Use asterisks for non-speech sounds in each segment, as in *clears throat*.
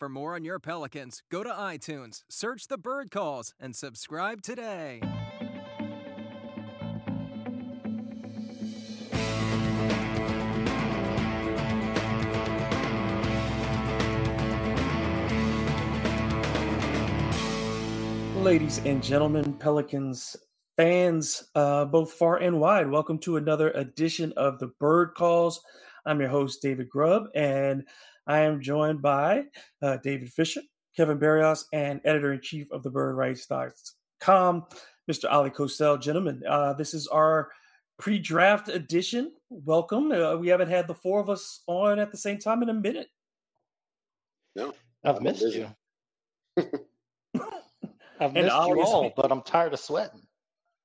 For more on your Pelicans, go to iTunes, search the Bird Calls, and subscribe today. Ladies and gentlemen, Pelicans fans, uh, both far and wide, welcome to another edition of the Bird Calls. I'm your host, David Grubb, and I am joined by uh, David Fisher, Kevin Barrios, and editor in chief of the birdwrites.com, Mr. Oleh Kosel. Gentlemen, uh, this is our pre draft edition. Welcome. Uh, we haven't had the four of us on at the same time in a minute. No, I've *laughs* missed you. I've missed you all, but I'm tired of sweating.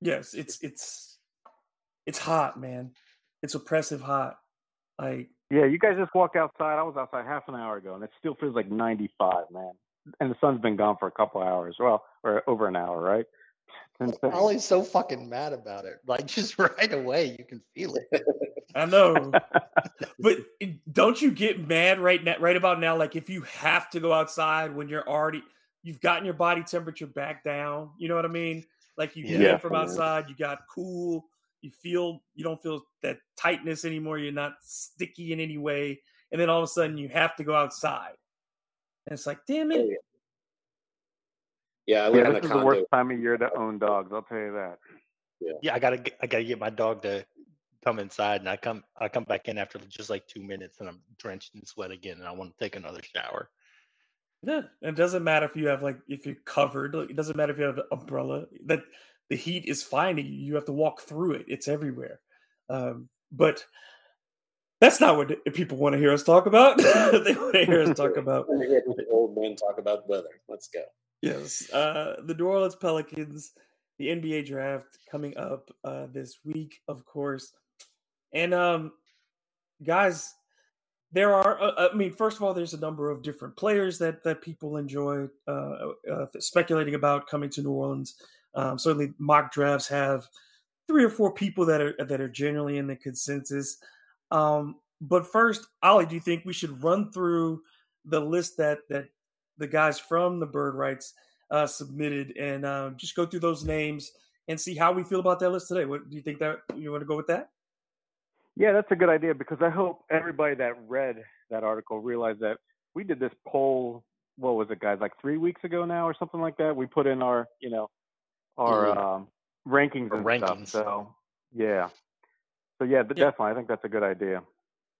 Yes, it's it's it's hot, man. It's oppressive hot. Like yeah, you guys just walked outside. I was outside half an hour ago, and it still feels like 95, man. And the sun's been gone for a couple hours. Well, or over an hour, right? *laughs* I'm always so fucking mad about it. Like *laughs* just right away, you can feel it. *laughs* I know, but don't you get mad right now, right about now? Like if you have to go outside when you're already you've gotten your body temperature back down. You know what I mean? Like you yeah. came from outside, you got cool you feel you don't feel that tightness anymore you're not sticky in any way and then all of a sudden you have to go outside. And it's like damn it. Yeah, I yeah this is the worst time of year to own dogs i'll tell you that. Yeah. yeah i gotta i gotta get my dog to come inside and i come i come back in after just like two minutes and i'm drenched in sweat again and i want to take another shower. Yeah it doesn't matter if you have like if you're covered it doesn't matter if you have an umbrella that the heat is finding you. You have to walk through it. It's everywhere. Um, but that's not what people want to hear us talk about. *laughs* they want to hear us talk about *laughs* the old men talk about weather. Let's go. Yes, uh, the New Orleans Pelicans, the NBA draft coming up uh, this week, of course. And um, guys, there are. Uh, I mean, first of all, there's a number of different players that that people enjoy uh, uh, speculating about coming to New Orleans. Um, certainly, mock drafts have three or four people that are that are generally in the consensus. Um, but first, Ollie, do you think we should run through the list that that the guys from the Bird Writes uh, submitted and uh, just go through those names and see how we feel about that list today? What do you think that you want to go with that? Yeah, that's a good idea because I hope everybody that read that article realized that we did this poll. What was it, guys? Like three weeks ago now, or something like that. We put in our, you know, our um, rankings and rankings. stuff. So yeah, so yeah, yeah, definitely, I think that's a good idea.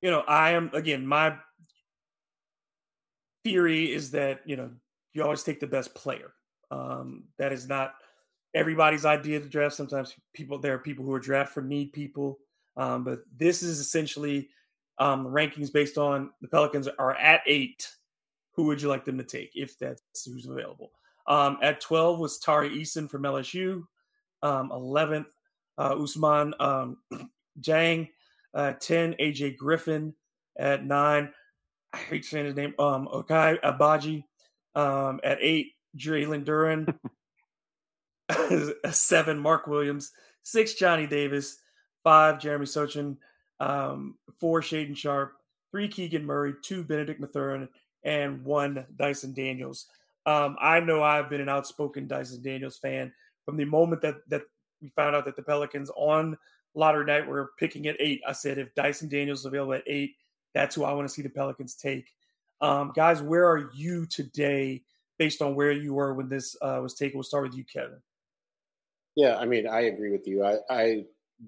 You know, I am again. My theory is that you know you always take the best player. Um, that is not everybody's idea to draft. Sometimes people there are people who are draft for need people, um, but this is essentially um, rankings based on the Pelicans are at eight. Who would you like them to take if that's who's available? Um, at 12 was Tari Eason from LSU. Um, 11th, uh, Ousmane um, *clears throat* Dieng. Uh, 10, AJ Griffin. At 9, I hate saying his name, um, Ochai Agbaji. Um, at 8, Jalen Duren. *laughs* 7, Mark Williams. 6, Johnny Davis. 5, Jeremy Sochan. Um, 4, Shaedon Sharpe. 3, Keegan Murray. 2, Bennedict Mathurin. And 1, Dyson Daniels. Um, I know I've been an outspoken Dyson Daniels fan from the moment that that we found out that the Pelicans on lottery night were picking at eight. I said if Dyson Daniels is available at eight, that's who I want to see the Pelicans take. Um, guys, where are you today based on where you were when this uh, was taken? We'll start with you, Kevin. Yeah, I mean, I agree with you. I, I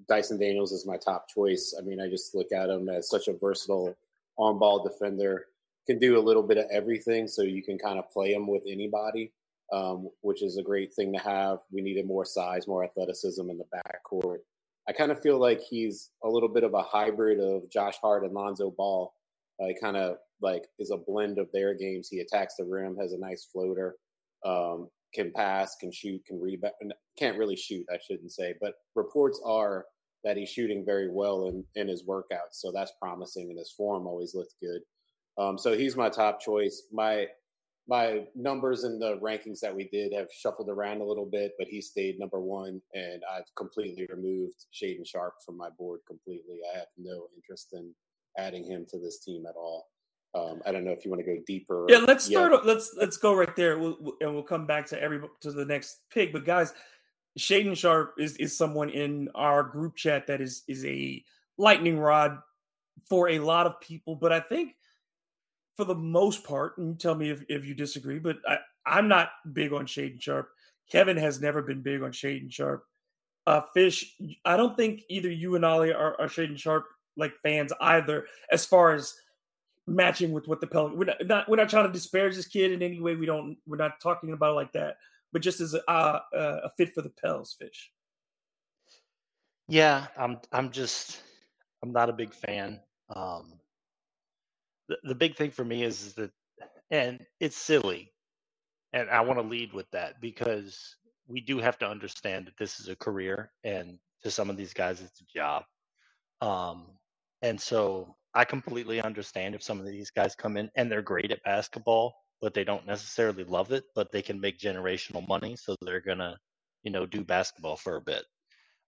Dyson Daniels is my top choice. I mean, I just look at him as such a versatile on-ball defender can do a little bit of everything, so you can kind of play him with anybody, um, which is a great thing to have. We needed more size, more athleticism in the backcourt. I kind of feel like he's a little bit of a hybrid of Josh Hart and Lonzo Ball. Uh, he kind of like is a blend of their games. He attacks the rim, has a nice floater, um, can pass, can shoot, can rebound. Can't really shoot, I shouldn't say, but reports are that he's shooting very well in, in his workouts. So that's promising, and his form always looked good. Um, so he's my top choice. My my numbers in the rankings that we did have shuffled around a little bit, but he stayed number one, and I've completely removed Shaedon Sharpe from my board completely. I have no interest in adding him to this team at all. Um, I don't know if you want to go deeper. Yeah, let's start. Yeah. Let's let's go right there, we'll, we'll, and we'll come back to every to the next pick. But guys, Shaedon Sharpe is is someone in our group chat that is is a lightning rod for a lot of people. But I think for the most part, and tell me if, if you disagree, but I, I'm not big on Shaedon Sharpe. Kevin has never been big on Shaedon Sharpe. Uh, Fish, I don't think either you and Ollie are, are Shaedon Sharpe like fans either, as far as matching with what the Pelicans. We're not, not, we're not trying to disparage this kid in any way. We don't. We're not talking about it like that. But just as a, uh, a fit for the Pels, Fish. Yeah, I'm. I'm just. I'm not a big fan. Um, the, big thing for me is, is that, and it's silly, and I want to lead with that because we do have to understand that this is a career, and to some of these guys, it's a job. Um, and so I completely understand if some of these guys come in and they're great at basketball, but they don't necessarily love it, but they can make generational money, so they're gonna, you know, do basketball for a bit.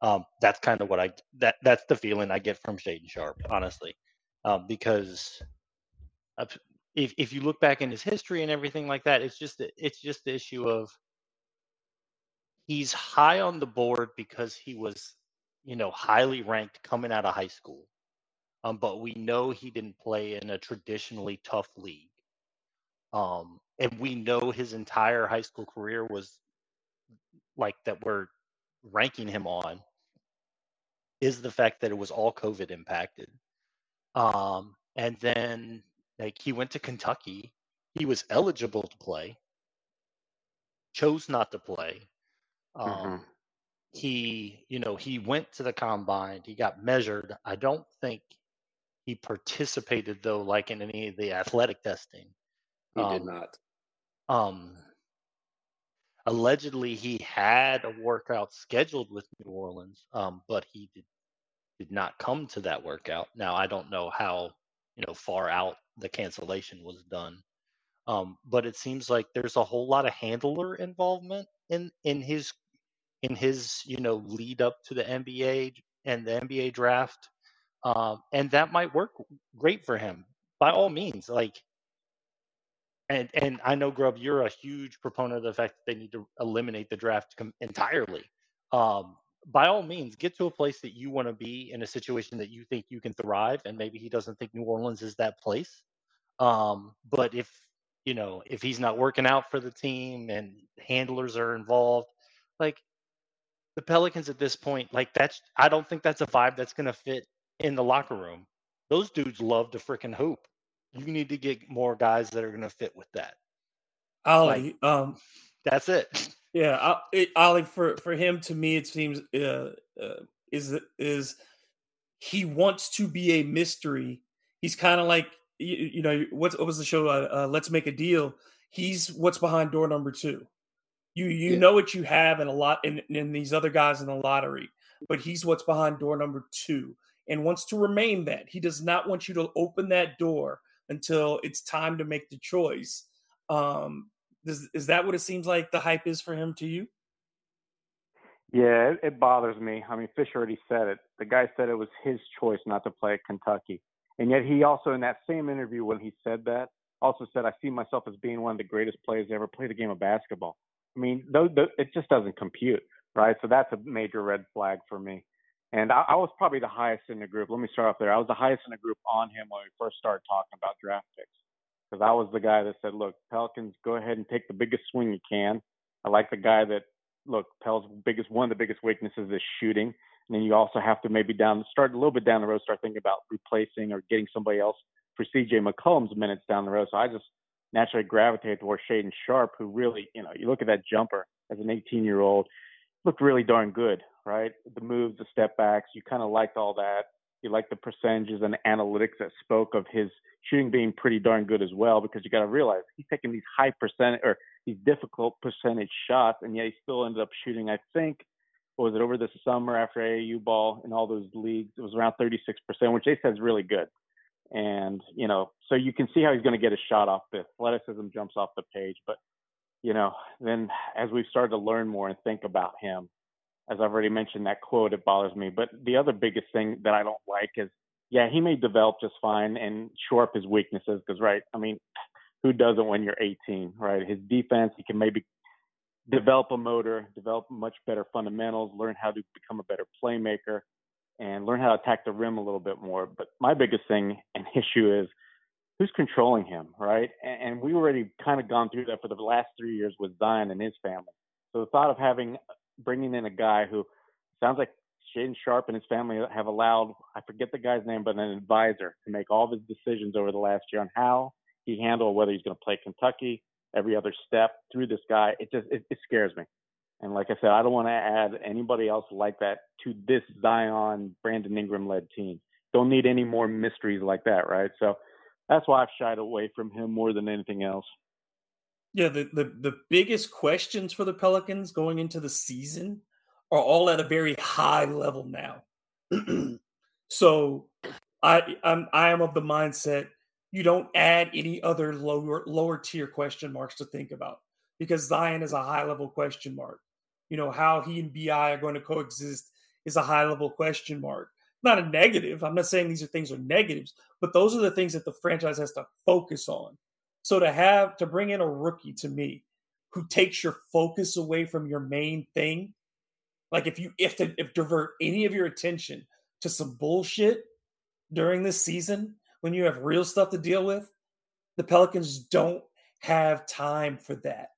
Um, that's kind of what I that that's the feeling I get from Shaedon Sharpe, honestly, um, because if if you look back in his history and everything like that, it's just it's just the issue of he's high on the board because he was, you know, highly ranked coming out of high school. Um, but we know he didn't play in a traditionally tough league. Um, and we know his entire high school career was like that we're ranking him on is the fact that it was all COVID impacted. Um, and then like he went to Kentucky, he was eligible to play, chose not to play. Um, mm-hmm. He, you know, he went to the combine, he got measured. I don't think he participated though, like in any of the athletic testing. He um, did not. Um, allegedly, he had a workout scheduled with New Orleans, um, but he did did not come to that workout. Now I don't know how you know far out the cancellation was done. Um, but it seems like there's a whole lot of handler involvement in in his in his you know lead up to the NBA and the NBA draft, um, and that might work great for him by all means. Like, and and I know Grubb, you're a huge proponent of the fact that they need to eliminate the draft com- entirely. Um, by all means, get to a place that you want to be in a situation that you think you can thrive. And maybe he doesn't think New Orleans is that place. Um, but if you know if he's not working out for the team and handlers are involved, like the Pelicans at this point, like that's I don't think that's a vibe that's going to fit in the locker room. Those dudes love to freaking hoop. You need to get more guys that are going to fit with that. Ollie, like, um, that's it. *laughs* Yeah, it, Ollie, for for him, to me, it seems uh, uh, is is he wants to be a mystery. He's kind of like you, you, know what, what was the show? Uh, uh, Let's make a deal. He's what's behind door number two. You you yeah. know what you have in a lot in, in these other guys in the lottery, but he's what's behind door number two and wants to remain that. He does not want you to open that door until it's time to make the choice. Um, is, is that what it seems like the hype is for him to you? Yeah, it, it bothers me. I mean, Fisher already said it. The guy said it was his choice not to play at Kentucky. And yet he also, in that same interview when he said that, also said, I see myself as being one of the greatest players to ever play the game of basketball. I mean, th- th- it just doesn't compute, right? So that's a major red flag for me. And I, I was probably the highest in the group. Let me start off there. I was the highest in the group on him when we first started talking about draft picks because I was the guy that said, look, Pelicans, go ahead and take the biggest swing you can. I like the guy that, look, Pel's biggest one of the biggest weaknesses is shooting. And then you also have to maybe down start a little bit down the road, start thinking about replacing or getting somebody else for CJ McCollum's minutes down the road. So I just naturally gravitated towards Shaedon Sharpe, who really, you know, you look at that jumper as an 18 year old, looked really darn good, right? The moves, the step backs, you kind of liked all that. He liked the percentages and analytics that spoke of his shooting being pretty darn good as well. Because you got to realize he's taking these high percent or these difficult percentage shots, and yet he still ended up shooting. I think what was it over the summer after AAU ball in all those leagues? It was around 36%, which they said is really good. And you know, so you can see how he's going to get a shot off. The athleticism jumps off the page, but you know, then as we've started to learn more and think about him, as I've already mentioned, that quote it bothers me. But the other biggest thing that I don't like is, yeah, he may develop just fine and shore up his weaknesses because, right? I mean, who doesn't when you're 18, right? His defense, he can maybe develop a motor, develop much better fundamentals, learn how to become a better playmaker, and learn how to attack the rim a little bit more. But my biggest thing and *laughs* issue is who's controlling him, right? And, we already kind of gone through that for the last three years with Zion and his family. So the thought of having bringing in a guy who sounds like Shaedon Sharpe and his family have allowed I forget the guy's name, but an advisor to make all of his decisions over the last year on how he handled whether he's going to play Kentucky every other step through this guy. It just it, it scares me. And like I said, I don't want to add anybody else like that to this Zion Brandon Ingram led team. Don't need any more mysteries like that, right? So that's why I've shied away from him more than anything else. Yeah, the, the, the biggest questions for the Pelicans going into the season are all at a very high level now. *clears throat* so I I'm I am of the mindset you don't add any other lower lower tier question marks to think about because Zion is a high level question mark. You know how he and Bi are going to coexist is a high level question mark. Not a negative. I'm not saying these are things are negatives, but those are the things that the franchise has to focus on. So to have to bring in a rookie to me who takes your focus away from your main thing, like if you if to if divert any of your attention to some bullshit during this season when you have real stuff to deal with, the Pelicans don't have time for that.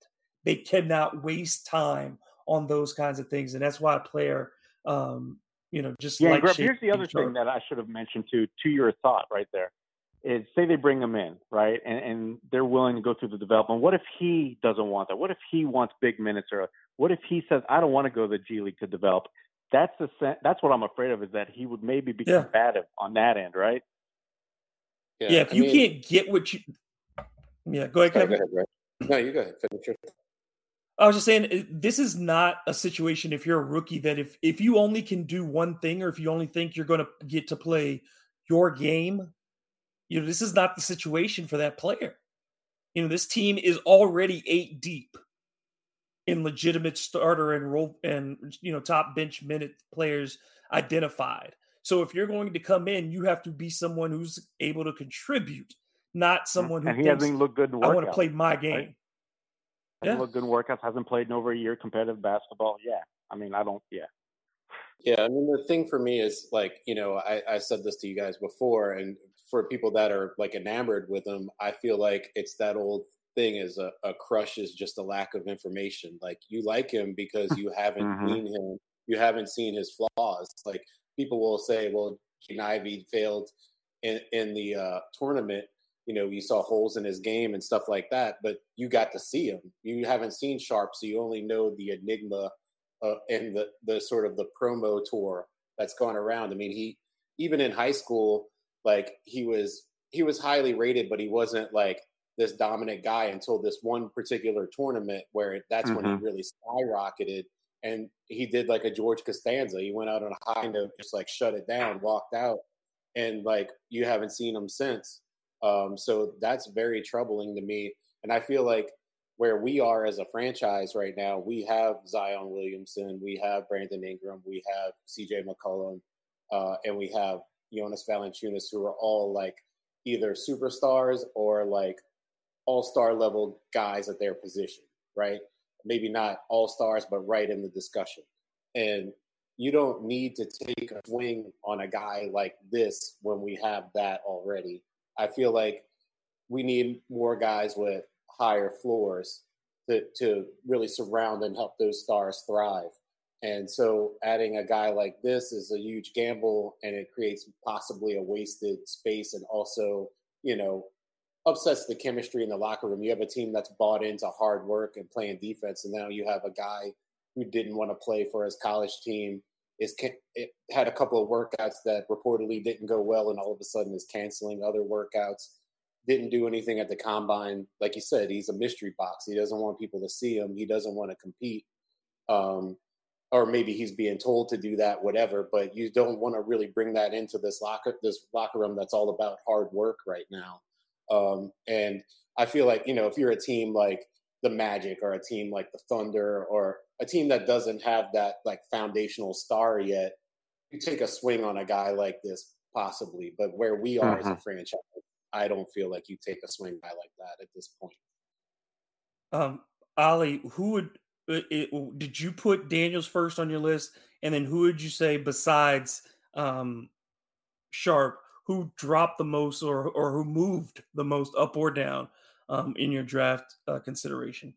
They cannot waste time on those kinds of things, and that's why a player, um, you know, just yeah. Like here's the other thing that I should have mentioned to to your thought right there is say they bring him in right, and, and they're willing to go through the development. What if he doesn't want that? What if he wants big minutes, or what if he says, "I don't want to go to the G League to develop"? That's the that's what I'm afraid of is that he would maybe be yeah. combative on that end, right? Yeah, yeah if I you mean, can't get what you, yeah, go ahead, Kevin. Go ahead, no, you go ahead. Finish your... I was just saying, uh, this is not a situation if you're a rookie that if if you only can do one thing or if you only think you're going to get to play your game, you know, this is not the situation for that player. You know, this team is already eight deep in legitimate starter and role and you know top bench minute players identified. So if you're going to come in, you have to be someone who's able to contribute, not mm, someone who and he hasn't looked good in I want to play my game. Right? Hasn't yeah. looked good in workouts. Hasn't played in over a year competitive basketball. Yeah, I mean, I don't. Yeah. Yeah, I mean, the thing for me is like, you know, I, I said this to you guys before, and for people that are like enamored with him, I feel like it's that old thing is a, a crush is just a lack of information. Like you like him because you haven't mm-hmm. seen him, you haven't seen his flaws. Like people will say, well, Jaden Ivey failed in, in the uh, tournament. You know, you saw holes in his game and stuff like that, but you got to see him. You haven't seen Sharpe, so you only know the enigma uh, and the the sort of the promo tour that's gone around. I mean, he even in high school, like he was he was highly rated, but he wasn't like this dominant guy until this one particular tournament where that's mm-hmm. when he mm-hmm. really skyrocketed and he did like a George Costanza. He went out on a high note, just like shut it down, walked out, and like you haven't seen him since. Um, so that's very troubling to me. And I feel like where we are as a franchise right now, we have Zion Williamson, we have Brandon Ingram, we have CJ McCollum, uh, and we have Jonas Valanciunas, who are all like either superstars or like all star level guys at their position, right? maybe not all stars, but right in the discussion. And you don't need to take a swing on a guy like this when we have that already. I feel like we need more guys with higher floors to, to really surround and help those stars thrive. And so adding a guy like this is a huge gamble and it creates possibly a wasted space and also, you know, upsets the chemistry in the locker room. You have a team that's bought into hard work and playing defense, and now you have a guy who didn't want to play for his college team is it had a couple of workouts that reportedly didn't go well, and all of a sudden is canceling other workouts. Didn't do anything at the combine. Like you said, he's a mystery box. He doesn't want people to see him. He doesn't want to compete. Um, or maybe he's being told to do that, whatever. But you don't want to really bring that into this locker this locker room that's all about hard work right now. Um, and I feel like you know if you're a team like the Magic or a team like the Thunder or a team that doesn't have that like foundational star yet, you take a swing on a guy like this possibly. But where we are mm-hmm. as a mm-hmm. franchise, I don't feel like you take a swing guy like that at this point. Um, Oleh, who would uh, it, did you put Daniels first on your list, and then who would you say besides um, Sharpe, who dropped the most or or who moved the most up or down um, in your draft uh, consideration?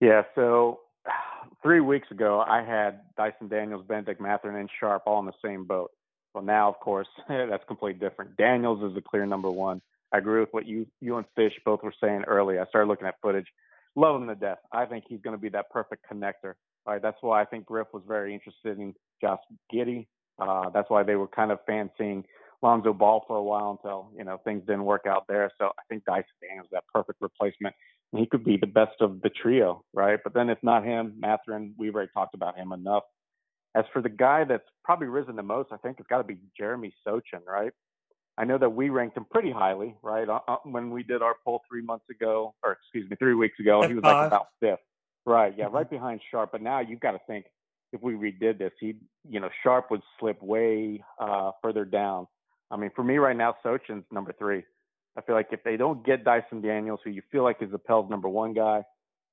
Yeah, so *sighs* three weeks ago, I had Dyson Daniels, Bennedict Mathurin, and Sharpe all in the same boat. Well, now, of course, *laughs* that's completely different. Daniels is the clear number one. I agree with what you you and Fish both were saying earlier. I started looking at footage, love him to death. I think he's going to be that perfect connector. Right, that's why I think Griff was very interested in Josh Giddey. Uh, that's why they were kind of fancying Lonzo Ball for a while until you know things didn't work out there. So I think Dyson is that perfect replacement, and he could be the best of the trio, right? But then if not him, Mathurin, we've already talked about him enough. As for the guy that's probably risen the most, I think it's got to be Jeremy Sochan, right? I know that we ranked him pretty highly, right? Uh, uh when we did our poll three months ago, or excuse me, three weeks ago, F5. he was like about fifth, right? Yeah, mm-hmm. right behind Sharpe. But now you've got to think if we redid this, he, you know, Sharpe would slip way uh, further down. I mean, for me right now, Sochan's number three. I feel like if they don't get Dyson Daniels, who you feel like is the Pels number one guy,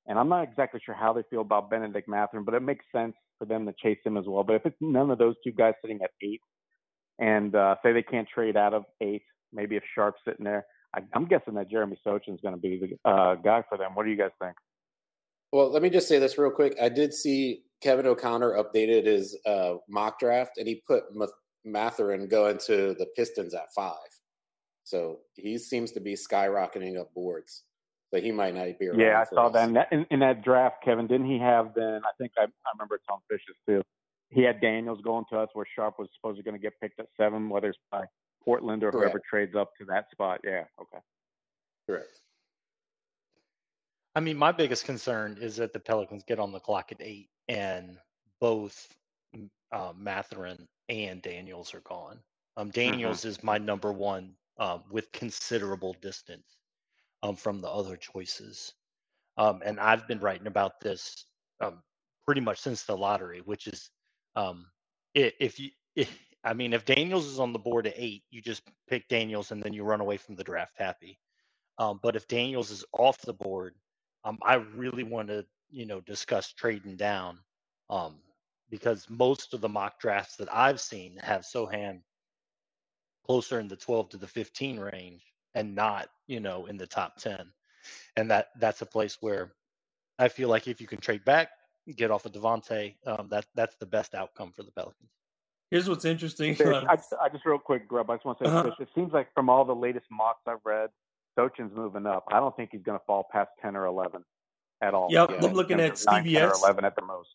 and I'm not exactly sure how they feel about Bennedict Mathurin, but it makes sense for them to chase him as well. But if it's none of those two guys sitting at eight, and uh, say they can't trade out of eight, maybe if Sharpe's sitting there, I, am guessing that Jeremy Sochan's going to be the uh, guy for them. What do you guys think? Well, let me just say this real quick. I did see Kevin O'Connor updated his uh, mock draft, and he put Mathurin going to the Pistons at five. So he seems to be skyrocketing up boards. So he might not be around. Yeah, I saw us. that in, that in, in, that draft, Kevin. Didn't he have then? I think I, I remember Tom Fishes too. He had Daniels going to us where Sharpe was supposedly going to get picked at seven, whether it's by Portland or Correct. whoever trades up to that spot. Yeah. Okay. Correct. I mean, my biggest concern is that the Pelicans get on the clock at eight and both uh, Mathurin and Daniels are gone. Um. Daniels mm-hmm. is my number one um, with considerable distance um, from the other choices. Um, and I've been writing about this um, pretty much since the lottery, which is um, if you, if, I mean, if Daniels is on the board at eight, you just pick Daniels and then you run away from the draft happy. Um, but if Daniels is off the board, um, I really want to, you know, discuss trading down um, because most of the mock drafts that I've seen have Sochan closer in the 12 to the 15 range and not, you know, in the top 10. And that that's a place where I feel like if you can trade back, get off of Devonte, um, that that's the best outcome for the Pelicans. Here's what's interesting. I, I, just real quick, Grubb. I just want to say uh-huh. this. It seems like from all the latest mocks I've read, Sochan's moving up. I don't think he's going to fall past ten or eleven at all. Yep, yeah, I'm looking at CBS. Or eleven at the most.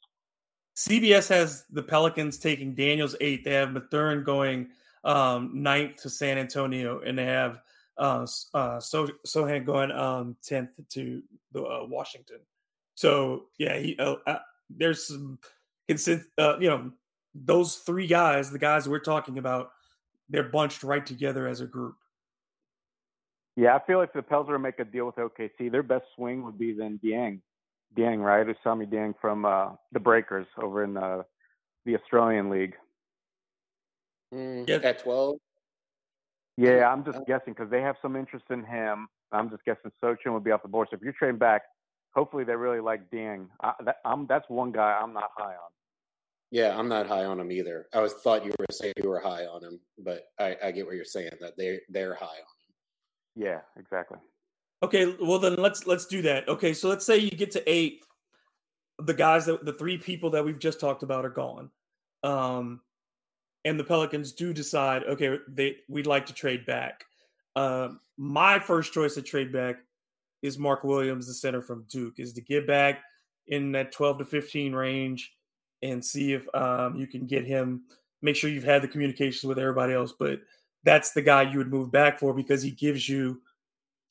CBS has the Pelicans taking Daniels eight. They have Mathurin going um, ninth to San Antonio, and they have uh, uh, so Sochan going um, tenth to the, uh, Washington. So yeah, he, uh, uh, there's some consist. Uh, you know, those three guys, the guys we're talking about, they're bunched right together as a group. Yeah, I feel like if the Pels were to make a deal with OKC, their best swing would be then Dieng. Dieng, right? Ousmane Dieng from uh, the Breakers over in the the Australian League. Mm, yeah. At 12? Yeah, I'm just guessing because they have some interest in him. I'm just guessing Sochan would be off the board. So if you're trading back, hopefully they really like Dieng. I, that, I'm that's one guy I'm not high on. Yeah, I'm not high on him either. I was thought you were saying you were high on him, but I, I get what you're saying that they they're high on him. Yeah, exactly. Okay, well then let's let's do that. Okay, so let's say you get to eight. The guys that the three people that we've just talked about are gone. Um, and the Pelicans do decide, okay, they we'd like to trade back. Uh, my first choice to trade back is Mark Williams, the center from Duke, is to get back in that 12 to 15 range and see if um, you can get him. Make sure you've had the communications with everybody else, but that's the guy you would move back for because he gives you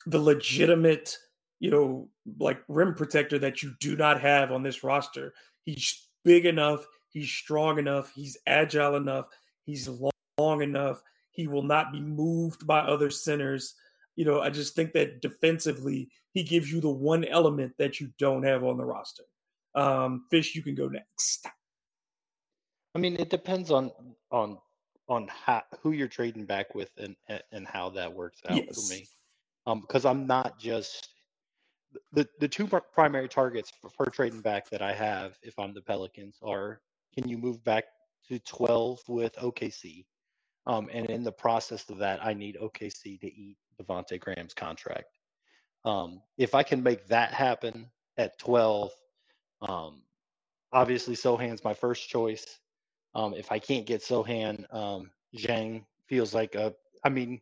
the legitimate, you know, like rim protector that you do not have on this roster. He's big enough, he's strong enough, he's agile enough, he's long enough. He will not be moved by other centers. You know, I just think that defensively, he gives you the one element that you don't have on the roster. Um, Fish, you can go next. I mean, it depends on on on how who you're trading back with and and how that works out yes. for me. Um, because I'm not just the the two primary targets for, for trading back that I have if I'm the Pelicans are can you move back to 12 with OKC? Um, and in the process of that, I need OKC to eat Devonte Graham's contract. Um, if I can make that happen at 12, um, obviously Sochan's my first choice. Um, if I can't get Sohan, um, Dieng feels like a. I mean,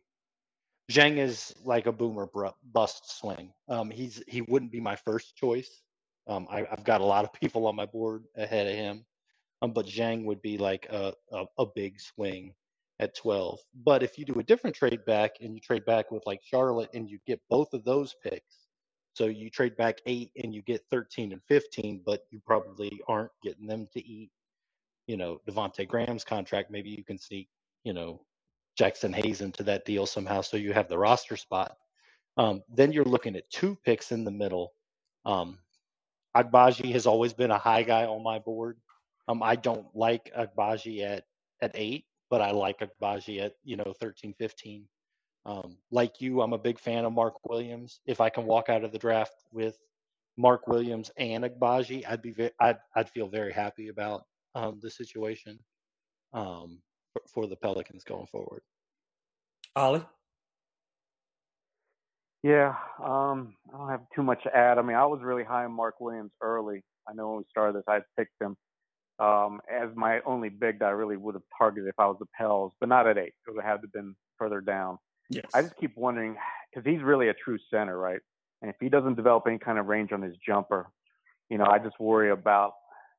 Dieng is like a boomer bust swing. Um, he's he wouldn't be my first choice. Um, I, have got a lot of *laughs* people on my board ahead of him, um, but Dieng would be like a, a, a big swing at 12. But if you do a different trade back and you trade back with like Charlotte and you get both of those picks, so you trade back eight and you get 13 and 15, but you probably aren't getting them to eat you know, Devonte Graham's contract, maybe you can sneak, you know, Jaxson Hayes into that deal somehow so you have the roster spot. Um, then you're looking at two picks in the middle. Um, Agbaji has always been a high guy on my board. Um, I don't like Agbaji at, at eight, but I like Agbaji at, you know, 13, 15. Um, like you, I'm a big fan of Mark Williams. If I can walk out of the draft with Mark Williams and Agbaji, I'd be, I'd, I'd feel very happy about um, the situation um, for, for, the Pelicans going forward. Ollie? Yeah, um, I don't have too much to add. I mean, I was really high on Mark Williams early. I know when we started this, I picked him um, as my only big that I really would have targeted if I was the Pels, but not at eight. It would have been further down. Yes. I just keep wondering *sighs* because he's really a true center, right? And if he doesn't develop any kind of range on his jumper, you know, I just worry about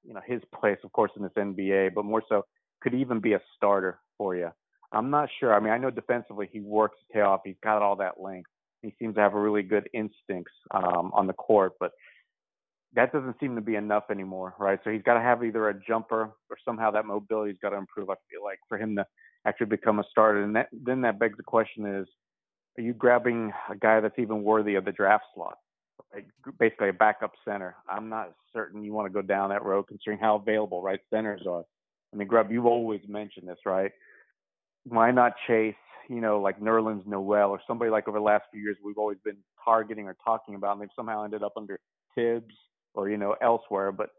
you know his place, of course, in this NBA, but more so could even be a starter for you. I'm not sure. I mean, I know defensively he works his tail off. He's got all that length. He seems to have a really good instincts um, on the court, but that doesn't seem to be enough anymore, right? So he's got to have either a jumper or somehow that mobility's got to improve. I feel like for him to actually become a starter, and that, then that begs the question: Is are you grabbing a guy that's even worthy of the draft slot? basically a backup center. I'm not certain you want to go down that road considering how available right centers are. I mean, Grubb, you've always mentioned this, right? Why not chase, you know, like Nerlens Noel or somebody like over the last few years we've always been targeting or talking about, and they've somehow ended up under Thibs or you know elsewhere. But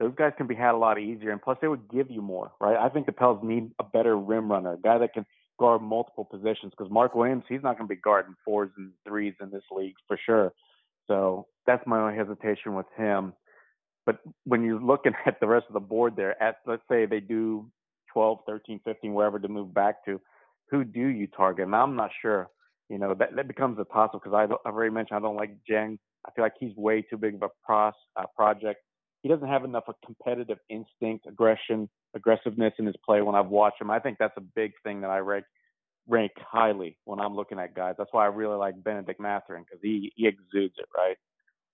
those guys can be had a lot easier, and plus they would give you more, right? I think the Pels need a better rim runner, a guy that can guard multiple positions because Mark Williams, he's not going to be guarding fours and threes in this league for sure. So that's my only hesitation with him. But when you're looking *laughs* at the rest of the board there, at let's say they do 12, 13, 15, wherever to move back to, who do you target? And I'm not sure. You know, that, that becomes a toss up because I've already mentioned I don't like Dieng. I feel like he's way too big of a pros, uh, project. He doesn't have enough of competitive instinct, aggression, aggressiveness in his play when I've watched him. I think that's a big thing that I rank rank highly when I'm looking at guys. That's why I really like Bennedict Mathurin because he, he exudes it, right?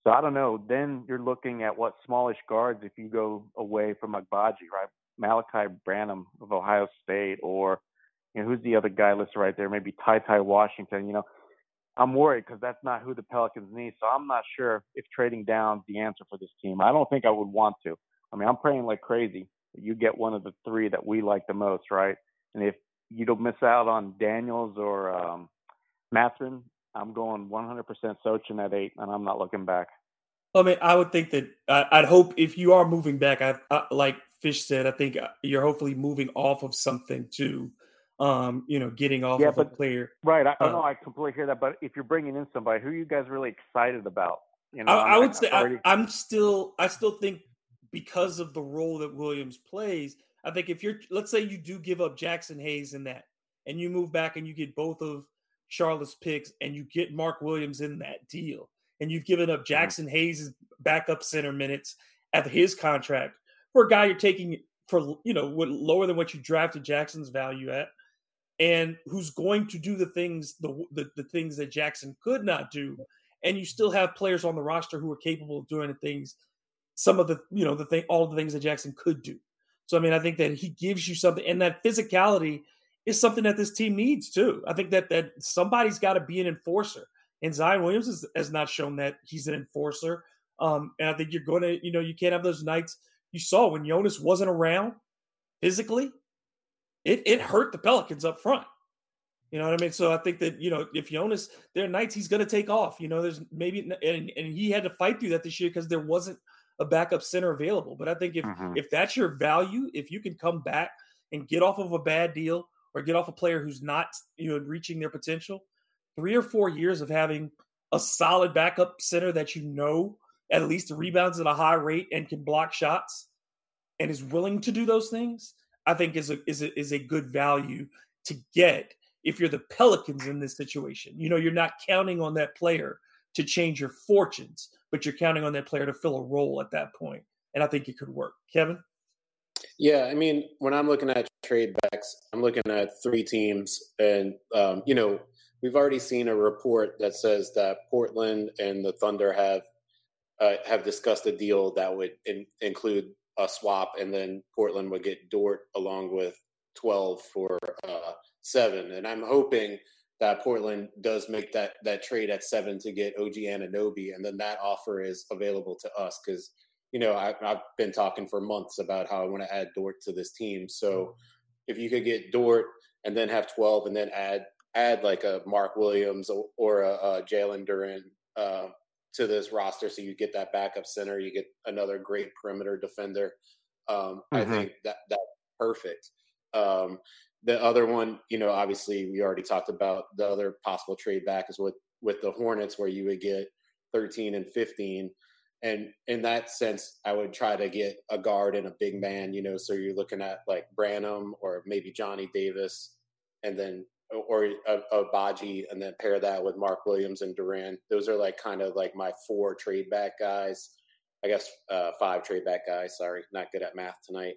So I don't know. Then you're looking at what smallish guards if you go away from Agbaji, right? Malaki Branham of Ohio State, or you know who's the other guy listed right there? Maybe Ty Ty Washington. You know, I'm worried because that's not who the Pelicans need. So I'm not sure if trading down is the answer for this team. I don't think I would want to. I mean, I'm praying like crazy that you get one of the three that we like the most, right? And if you don't miss out on Daniels or um, Mathurin. I'm going 100% Sochan at eight, and I'm not looking back. I mean, I would think that I'd hope if you are moving back, I, I, like Fish said, I think uh, you're hopefully moving off of something too. Um, you know, getting off yeah, of but, a player. Right. I, uh, know I completely hear that, but if you're bringing in somebody, who are you guys really excited about? You know, I, I would say already... I, I'm still, I still think because of the role that Williams plays, I think if you're, let's say you do give up Jaxson Hayes in that, and you move back and you get both of Charlotte's picks, and you get Mark Williams in that deal, and you've given up mm-hmm. Hayes' backup center minutes at his contract for a guy you're taking for you know lower than what you drafted Jaxson's value at, and who's going to do the things the, the the things that Jaxson could not do, and you still have players on the roster who are capable of doing the things, some of the you know the thing all the things that Jaxson could do. So I mean, I think that he gives you something, and that physicality is something that this team needs too. I think that that somebody's got to be an enforcer, and Zion Williams has, has not shown that he's an enforcer. Um, and I think you're going to, you know, you can't have those nights you saw when Jonas wasn't around physically. It it hurt the Pelicans up front. You know what I mean? So I think that you know if Jonas, there are nights he's going to take off. You know, there's maybe and, and he had to fight through that this year because there wasn't a backup center available. But I think if mm-hmm. if that's your value, if you can come back and get off of a bad deal or get off a player who's not you know reaching their potential, three or four years of having a solid backup center that you know at least rebounds at a high rate and can block shots and is willing to do those things, I think is a is a, is a good value to get if you're the Pelicans in this situation. You know, you're not counting on that player to change your fortunes, but you're counting on that player to fill a role at that point. And I think it could work. Kevin? Yeah, I mean, when I'm looking at trade backs, I'm looking at three teams, and um, you know, we've already seen a report that says that Portland and the Thunder have uh, have discussed a deal that would in, include a swap, and then Portland would get Dort along with 12 for uh, seven. And I'm hoping that Portland does make that that trade at seven to get OG Anunoby, and then that offer is available to us because you know I, have been talking for months about how I want to add Dort to this team. So if you could get Dort and then have 12, and then add add like a Mark Williams or, or a, a Jalen Duren uh, to this roster, so you get that backup center, you get another great perimeter defender. Um, mm-hmm. I think that that's perfect. Um, the other one, you know, obviously we already talked about the other possible trade back is with with the Hornets, where you would get 13 and 15. And in that sense, I would try to get a guard and a big man, you know, so you're looking at like Branham or maybe Johnny Davis, and then or a, a Baji, and then pair that with Mark Williams and Duren. Those are like kind of like my four trade back guys. I guess uh, five trade back guys. Sorry, not good at math tonight.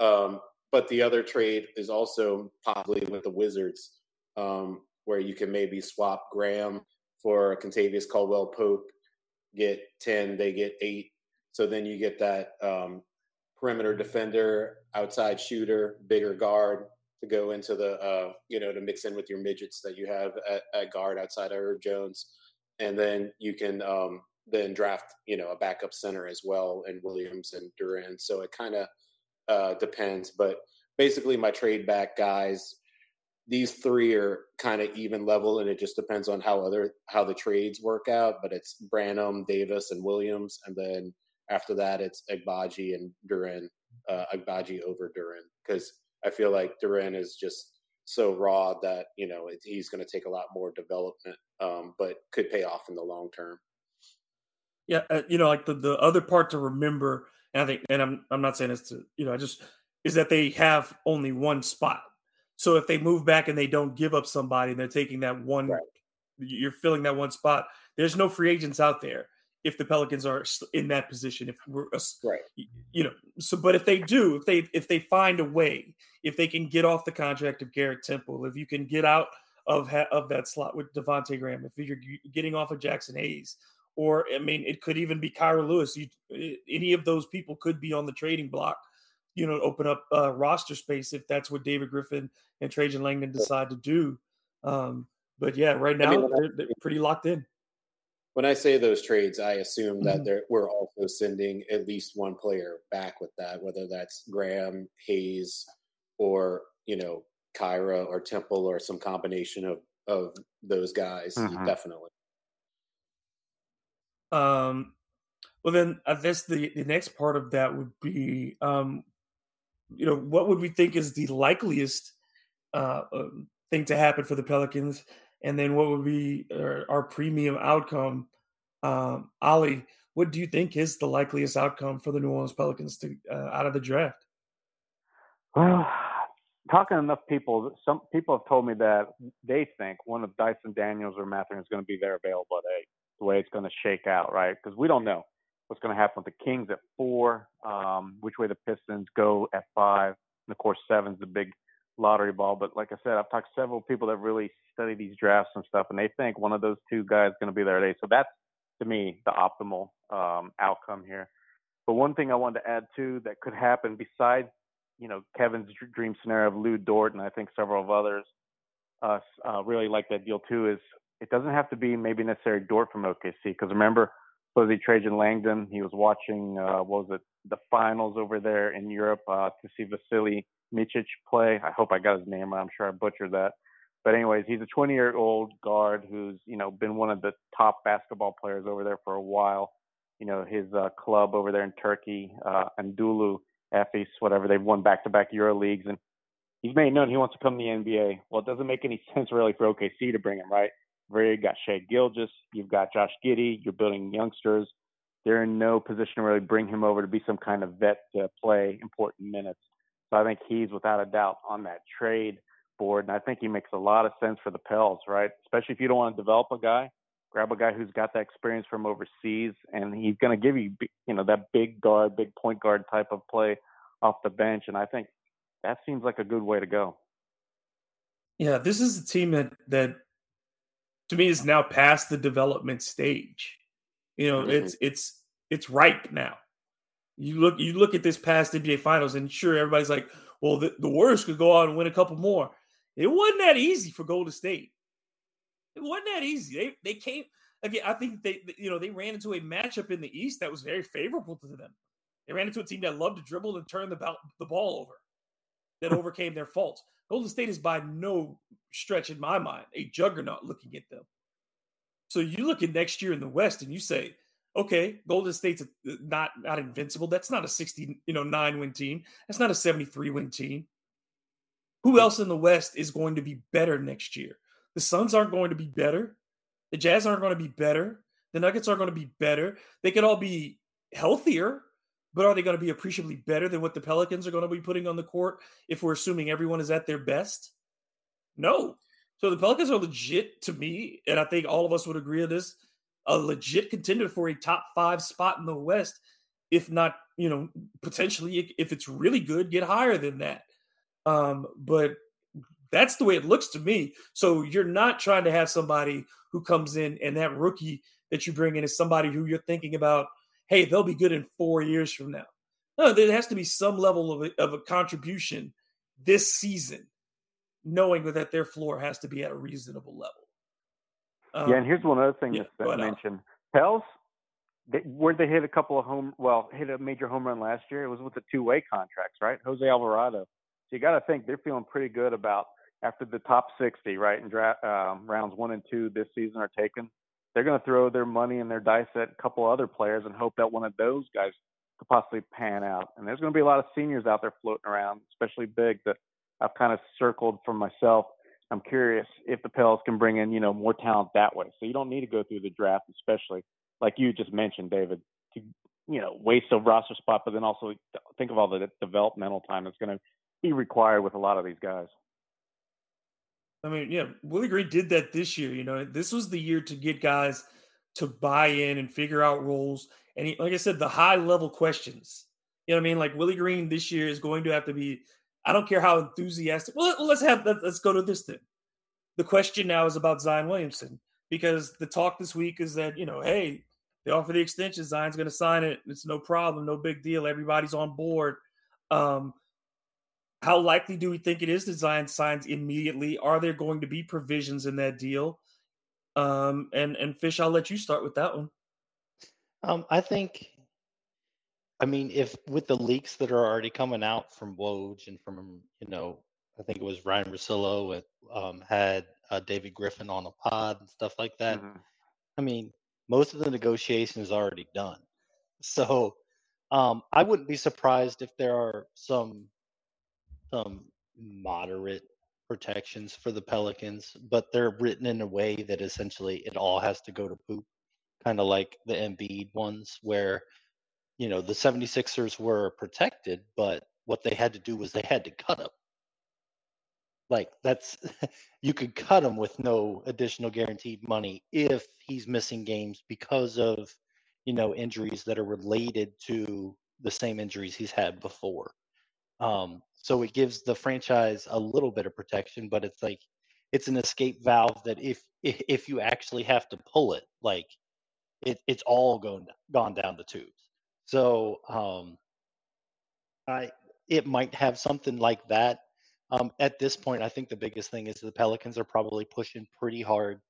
Um, but the other trade is also possibly with the Wizards, um, where you can maybe swap Graham for Kentavious Caldwell Pope, get ten, they get eight. So then you get that um, perimeter defender, outside shooter, bigger guard, to go into the uh, you know to mix in with your midgets that you have at, at guard outside of Herb Jones, and then you can um, then draft you know a backup center as well and Williams and Duren. So it kind of uh, depends, but basically my trade back guys. These three are kind of even level, and it just depends on how other how the trades work out. But it's Branham, Davis, and Williams, and then after that it's Agbaji and Duren. uh, Agbaji over Duren because I feel like Duren is just so raw that you know it, he's going to take a lot more development, um, but could pay off in the long term. Yeah, uh, you know, like the, the other part to remember, and I think, and I'm I'm not saying this to you know, I just is that they have only one spot. So if they move back and they don't give up somebody, and they're taking that one, right. you're filling that one spot. There's no free agents out there if the Pelicans are in that position. If we're right, you know, so but if they do, if they if they find a way, if they can get off the contract of Garrett Temple, if you can get out of ha- of that slot with Devonte Graham, if you're getting off of Jaxson Hayes, or I mean, it could even be Kira Lewis. You, any of those people could be on the trading block. You know, open up uh, roster space if that's what David Griffin and Trajan Langdon decide to do. Um, but yeah, right now I mean, they're, they're pretty locked in when I say those trades, I assume mm-hmm. that we're also sending at least one player back with that, whether that's Graham, Hayes, or you know Kira or Temple or some combination of of those guys. Mm-hmm. Definitely. Um. Well, then I guess the the next part of that would be, um, you know, what would we think is the likeliest uh, um, thing to happen for the Pelicans and then what would be our, our premium outcome? Um, Oleh, what do you think is the likeliest outcome for the New Orleans Pelicans to uh, out of the draft? Well, talking to enough people, some people have told me that they think one of Dyson Daniels or Mathurin is going to be there available at eight. The way it's going to shake out, right? Because we don't know. what's going to happen with the Kings at four, um, which way the Pistons go at five, and of course seven's the big lottery ball. But like I said, I've talked to several people that really study these drafts and stuff, and they think one of those two guys is going to be there today. So that's to me the optimal um, outcome here. But one thing I wanted to add too that could happen besides you know Kevin's dream scenario of Lu Dort, and I think several of others uh, uh, really like that deal too. Is it doesn't have to be maybe necessarily Dort from OKC because remember supposedly Trajan Langdon, he was watching uh, what was it the finals over there in Europe uh, to see Vasily Micic play. I hope I got his name. I'm sure I butchered that. But anyways, he's a 20 year old guard who's you know been one of the top basketball players over there for a while. You know his uh, club over there in Turkey, uh, Anadolu Efes, whatever they've won back to back Euro leagues, and he's made known he wants to come to the NBA. Well, it doesn't make any *laughs* sense really for OKC to bring him, right? Where you got Shai Gilgeous, you've got Josh Giddey, you're building youngsters. They're in no position to really bring him over to be some kind of vet to play important minutes. So I think he's without a doubt on that trade board, and I think he makes a lot of sense for the Pels, right? Especially if you don't want to develop a guy, grab a guy who's got that experience from overseas, and he's going to give you, you know, that big guard, big point guard type of play off the bench, and I think that seems like a good way to go. Yeah, this is a team that that to me is now past the development stage. You know, mm-hmm. it's it's it's ripe now. You look you look at this past NBA Finals, and sure, everybody's like, "Well, the, the Warriors could go out and win a couple more." It wasn't that easy for Golden State. It wasn't that easy. They they came again. I think they you know they ran into a matchup in the East that was very favorable to them. They ran into a team that loved to dribble and turn the the ball over, that overcame their faults. Golden State is by no stretch in my mind a juggernaut looking at them. So you look at next year in the West and you say, okay, Golden State's uh, not not invincible. That's not a 60, you know, nine win team. That's not a 73 win team. Who else in the West is going to be better next year? The Suns aren't going to be better. The Jazz aren't going to be better. The Nuggets aren't going to be better. They could all be healthier, but are they going to be appreciably better than what the Pelicans are going to be putting on the court if we're assuming everyone is at their best? No. So the Pelicans are legit to me, and I think all of us would agree on this, a legit contender for a top five spot in the West, if not, you know, potentially if it's really good, get higher than that. Um, but that's the way it looks to me. So you're not trying to have somebody who comes in and that rookie that you bring in is somebody who you're thinking about, hey, they'll be good in four years from now. No, there has to be some level of a, of a contribution this season, knowing that their floor has to be at a reasonable level. Um, yeah, and here's one other thing yeah, that's uh, mentioned. Pels, they, where they hit a couple of home, well, hit a major home run last year. It was with the two-way contracts, right? Jose Alvarado So you got to think they're feeling pretty good about after the top 60, right? And draft um, rounds one and two this season are taken. They're going to throw their money and their dice at a couple other players and hope that one of those guys could possibly pan out. And there's going to be a lot of seniors out there floating around, especially big that I've kind of circled for myself. I'm curious if the Pels can bring in, you know, more talent that way. So you don't need to go through the draft, especially like you just mentioned, David, to you know waste a roster spot, but then also think of all the developmental time that's going to be required with a lot of these guys. I mean, yeah, Willie Green did that this year. You know, this was the year to get guys to buy in and figure out roles. And he, like I said, the high level questions. You know what I mean? Like Willie Green this year is going to have to be. I don't care how enthusiastic. Well, let's have let's go to this then. The question now is about Zion Williamson because the talk this week is that you know, hey, they offer the extension. Zion's going to sign it. It's no problem, no big deal. Everybody's on board. Um, how likely do we think it is that Zion signs immediately? Are there going to be provisions in that deal? Um, and and Fish, I'll let you start with that one. Um, I think, I mean, if with the leaks that are already coming out from Woj and from you know, I think it was Ryan Russillo it, um, had uh, David Griffin on a pod and stuff like that. Mm-hmm. I mean, most of the negotiation is already done, so um, I wouldn't be surprised if there are some some moderate protections for the Pelicans, but they're written in a way that essentially it all has to go to poop, kind of like the Embiid ones, where, you know, the 76ers were protected, but what they had to do was they had to cut him. Like, that's, *laughs* you could cut him with no additional guaranteed money if he's missing games because of you know, injuries that are related to the same injuries he's had before. Um, so it gives the franchise a little bit of protection, but it's like it's an escape valve that if if, you actually have to pull it, like it, it's all going gone down the tubes. So um, I it might have something like that. Um, at this point, I think the biggest thing is the Pelicans are probably pushing pretty hard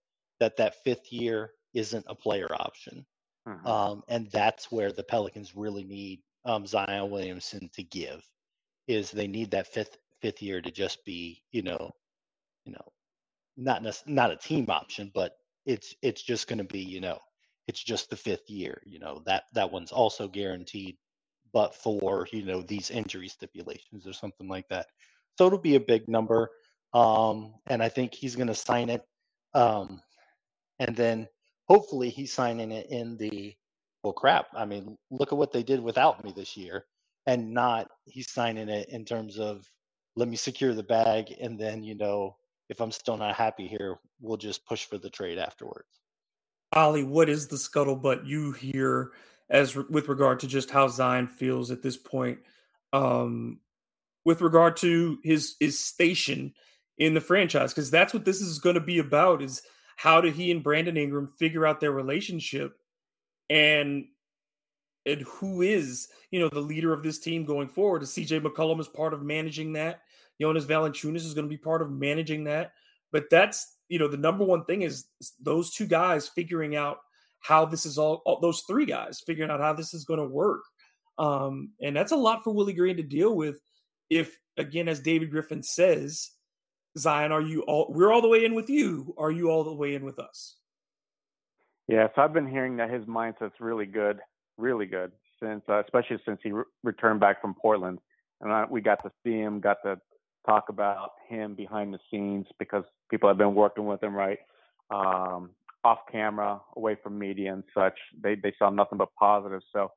that that fifth year isn't a player option, mm-hmm. um, and that's where the Pelicans really need um, Zion Williamson to give. Is they need that fifth fifth year to just be you know, you know, not not a team option, but it's it's just going to be you know it's just the fifth year. You know that that one's also guaranteed, but for you know these injury stipulations or something like that. So it'll be a big number, um, and I think he's going to sign it, um, and then hopefully he's signing it in the well crap. I mean, look at what they did without me this year, and not he's signing it in terms of let me secure the bag, and then you know if I'm still not happy here, we'll just push for the trade afterwards. Oleh, what is the scuttlebutt you hear as with regard to just how Zion feels at this point, um, with regard to his his station in the franchise? Because that's what this is going to be about: is how do he and Brandon Ingram figure out their relationship, and and who is you know the leader of this team going forward? Is CJ McCollum is part of managing that? Jonas Valanciunas is going to be part of managing that. But that's you know the number one thing is those two guys figuring out how this is all, all those three guys figuring out how this is going to work. Um, and that's a lot for Willie Green to deal with. If again, as David Griffin says, Zion, are you all? We're all the way in with you. Are you all the way in with us? Yes, I've been hearing that his mindset's really good, really good since, uh, especially since he re- returned back from Portland, and I, we got to see him, got to talk about him behind the scenes because people have been working with him, right? Um, off camera, away from media and such. They they saw nothing but positives. So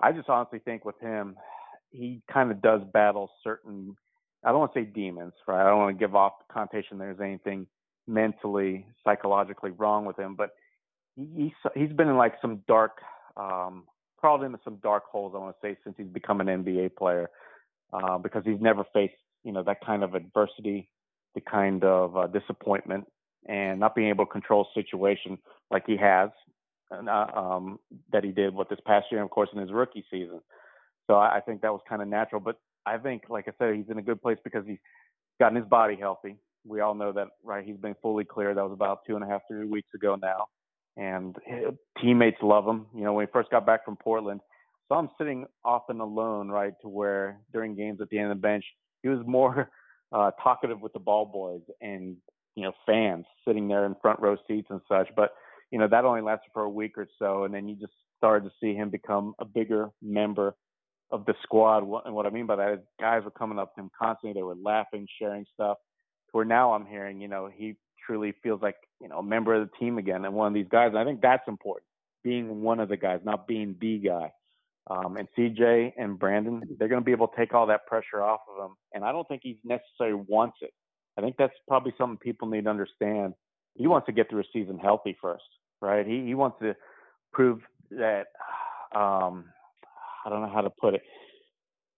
I just honestly think with him, he kind of does battle certain. I don't want to say demons, right? I don't want to give off the connotation there's anything mentally, psychologically wrong with him, but he, he's been in like some dark, um, crawled into some dark holes. I want to say since he's become an NBA player, uh, because he's never faced you know that kind of adversity, the kind of uh, disappointment, and not being able to control a situation like he has, uh, um, that he did with this past year, and of course in his rookie season. So I, I think that was kind of natural. But I think, like I said, he's in a good place because he's gotten his body healthy. We all know that, right? He's been fully clear. That was about two and a half, three weeks ago now. And teammates love him. You know, when he first got back from Portland, so I'm sitting often alone, right, to where during games at the end of the bench, he was more *laughs* uh, talkative with the ball boys and you know fans sitting there in front row seats and such. But you know that only lasted for a week or so, and then you just started to see him become a bigger member of the squad. And what I mean by that is guys were coming up to him constantly. They were laughing, sharing stuff. Where now I'm hearing, you know, he truly feels like you know a member of the team again and one of these guys. And I think that's important, being one of the guys, not being the guy. Um, and CJ and Brandon, they're going to be able to take all that pressure off of him. And I don't think he necessarily wants it. I think that's probably something people need to understand. He wants to get through a season healthy first, right? He he wants to prove that. Um, I don't know how to put it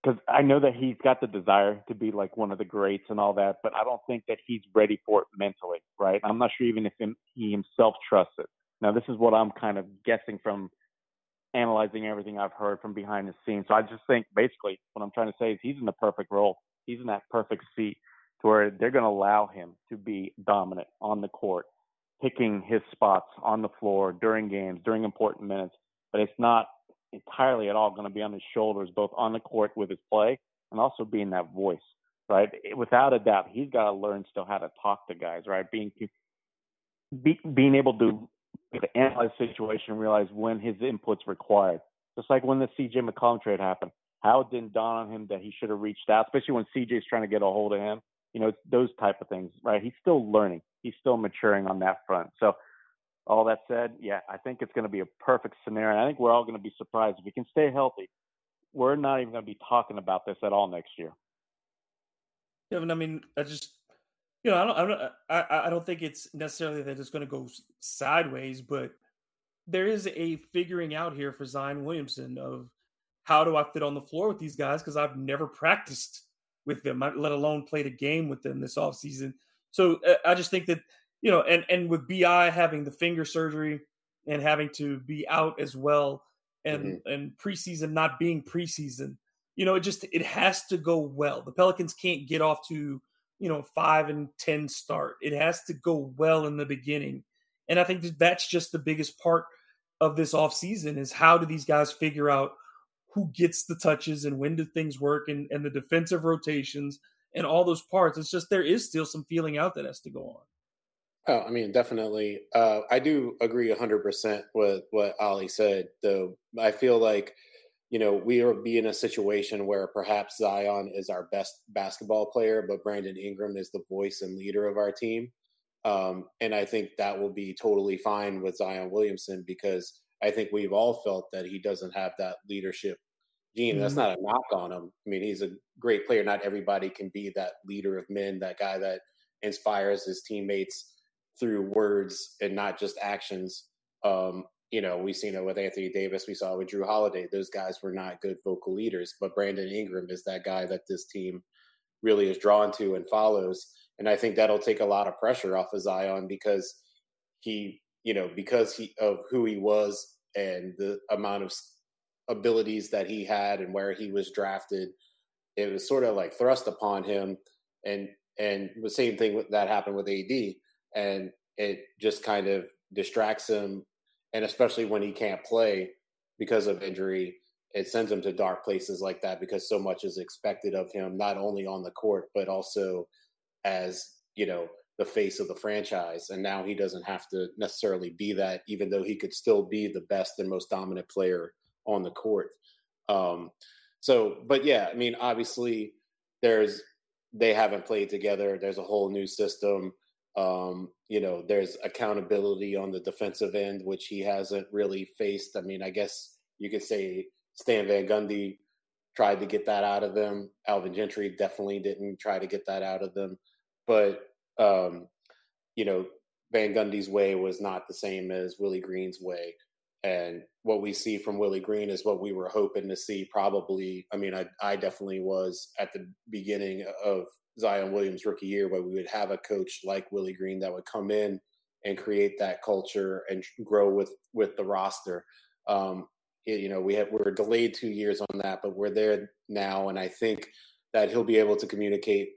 because I know that he's got the desire to be like one of the greats and all that, but I don't think that he's ready for it mentally, right? I'm not sure even if he himself trusts it. Now, this is what I'm kind of guessing from analyzing everything I've heard from behind the scenes. So I just think basically what I'm trying to say is he's in the perfect role. He's in that perfect seat to where they're going to allow him to be dominant on the court, picking his spots on the floor during games, during important minutes. But it's not entirely at all going to be on his shoulders, both on the court with his play and also being that voice, right? Without a doubt, he's got to learn still how to talk to guys, right? Being be, being able to to analyze the situation and realize when his input's required. Just like when the CJ McCollum trade happened, how it didn't dawn on him that he should have reached out, especially when CJ's trying to get a hold of him. You know, it's those type of things, right? He's still learning. He's still maturing on that front. So, all that said, yeah, I think it's going to be a perfect scenario. I think we're all going to be surprised if he can stay healthy. We're not even going to be talking about this at all next year. Yeah, I mean, I just you know, I don't, I don't, I, I don't think it's necessarily that it's going to go sideways, but there is a figuring out here for Zion Williamson of how do I fit on the floor with these guys because I've never practiced with them, let alone played a game with them this offseason. So uh, I just think that you know, and and with Bi having the finger surgery and having to be out as well, and mm-hmm. and preseason not being preseason, you know, it just it has to go well. The Pelicans can't get off to you know five and ten start. It has to go well in the beginning, and I think that that's just the biggest part of this offseason is how do these guys figure out who gets the touches and when do things work and, and the defensive rotations and all those parts. It's just there is still some feeling out that has to go on. Oh, I mean, definitely. Uh, I do agree 100% with what Oleh said, though. I feel like, you know, we will be in a situation where perhaps Zion is our best basketball player, but Brandon Ingram is the voice and leader of our team. Um, and I think that will be totally fine with Zion Williamson because I think we've all felt that he doesn't have that leadership gene. Mm-hmm. That's not a knock on him. I mean, he's a great player. Not everybody can be that leader of men, that guy that inspires his teammates through words and not just actions. Um, you know, we've seen it with Anthony Davis. We saw it with Jrue Holiday. Those guys were not good vocal leaders, but Brandon Ingram is that guy that this team really is drawn to and follows. And I think that'll take a lot of pressure off of Zion because he, you know, because he of who he was and the amount of abilities that he had and where he was drafted, it was sort of like thrust upon him. And and the same thing that happened with AD and it just kind of distracts him. And especially when he can't play because of injury, it sends him to dark places like that because so much is expected of him, not only on the court, but also as, you know, the face of the franchise. And now he doesn't have to necessarily be that, even though he could still be the best and most dominant player on the court. Um, so, but yeah, I mean, obviously, there's they haven't played together. There's a whole new system. Um, you know, there's accountability on the defensive end, which he hasn't really faced. I mean, I guess you could say Stan Van Gundy tried to get that out of them. Alvin Gentry definitely didn't try to get that out of them. But, um, you know, Van Gundy's way was not the same as Willie Green's way. And what we see from Willie Green is what we were hoping to see probably. I mean, I, I definitely was at the beginning of Zion Williams rookie year, where we would have a coach like Willie Green that would come in and create that culture and grow with with the roster. Um, you know, we have we're delayed two years on that, but we're there now, and I think that he'll be able to communicate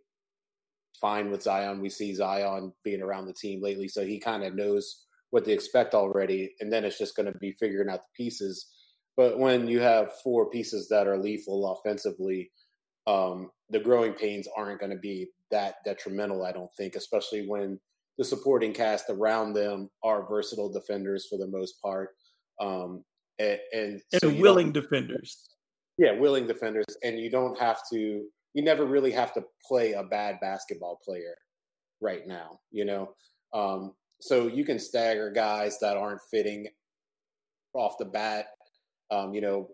fine with Zion. We see Zion being around the team lately, so he kind of knows what to expect already, and then it's just going to be figuring out the pieces. But when you have four pieces that are lethal offensively, um, the growing pains aren't going to be that detrimental, I don't think, especially when the supporting cast around them are versatile defenders for the most part. Um, and, and, and so willing defenders. Yeah, willing defenders. And you don't have to, you never really have to play a bad basketball player right now, you know? Um, so you can stagger guys that aren't fitting off the bat. Um, you know,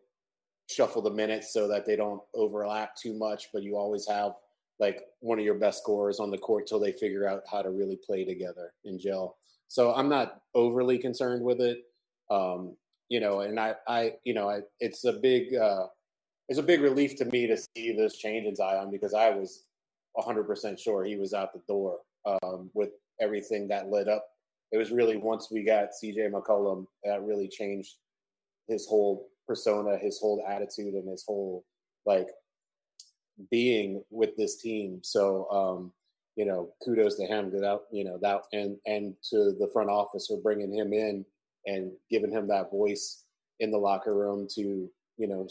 shuffle the minutes so that they don't overlap too much, but you always have like one of your best scorers on the court till they figure out how to really play together in gel. So I'm not overly concerned with it. Um, you know, and I, I, you know, I, it's a big, uh, it's a big relief to me to see this change in Zion because I was 100% sure he was out the door um, with everything that lit up. It was really once we got CJ McCollum that really changed his whole persona, his whole attitude, and his whole like being with this team. So, um, you know, kudos to him that you know that and and to the front office for bringing him in and giving him that voice in the locker room to you know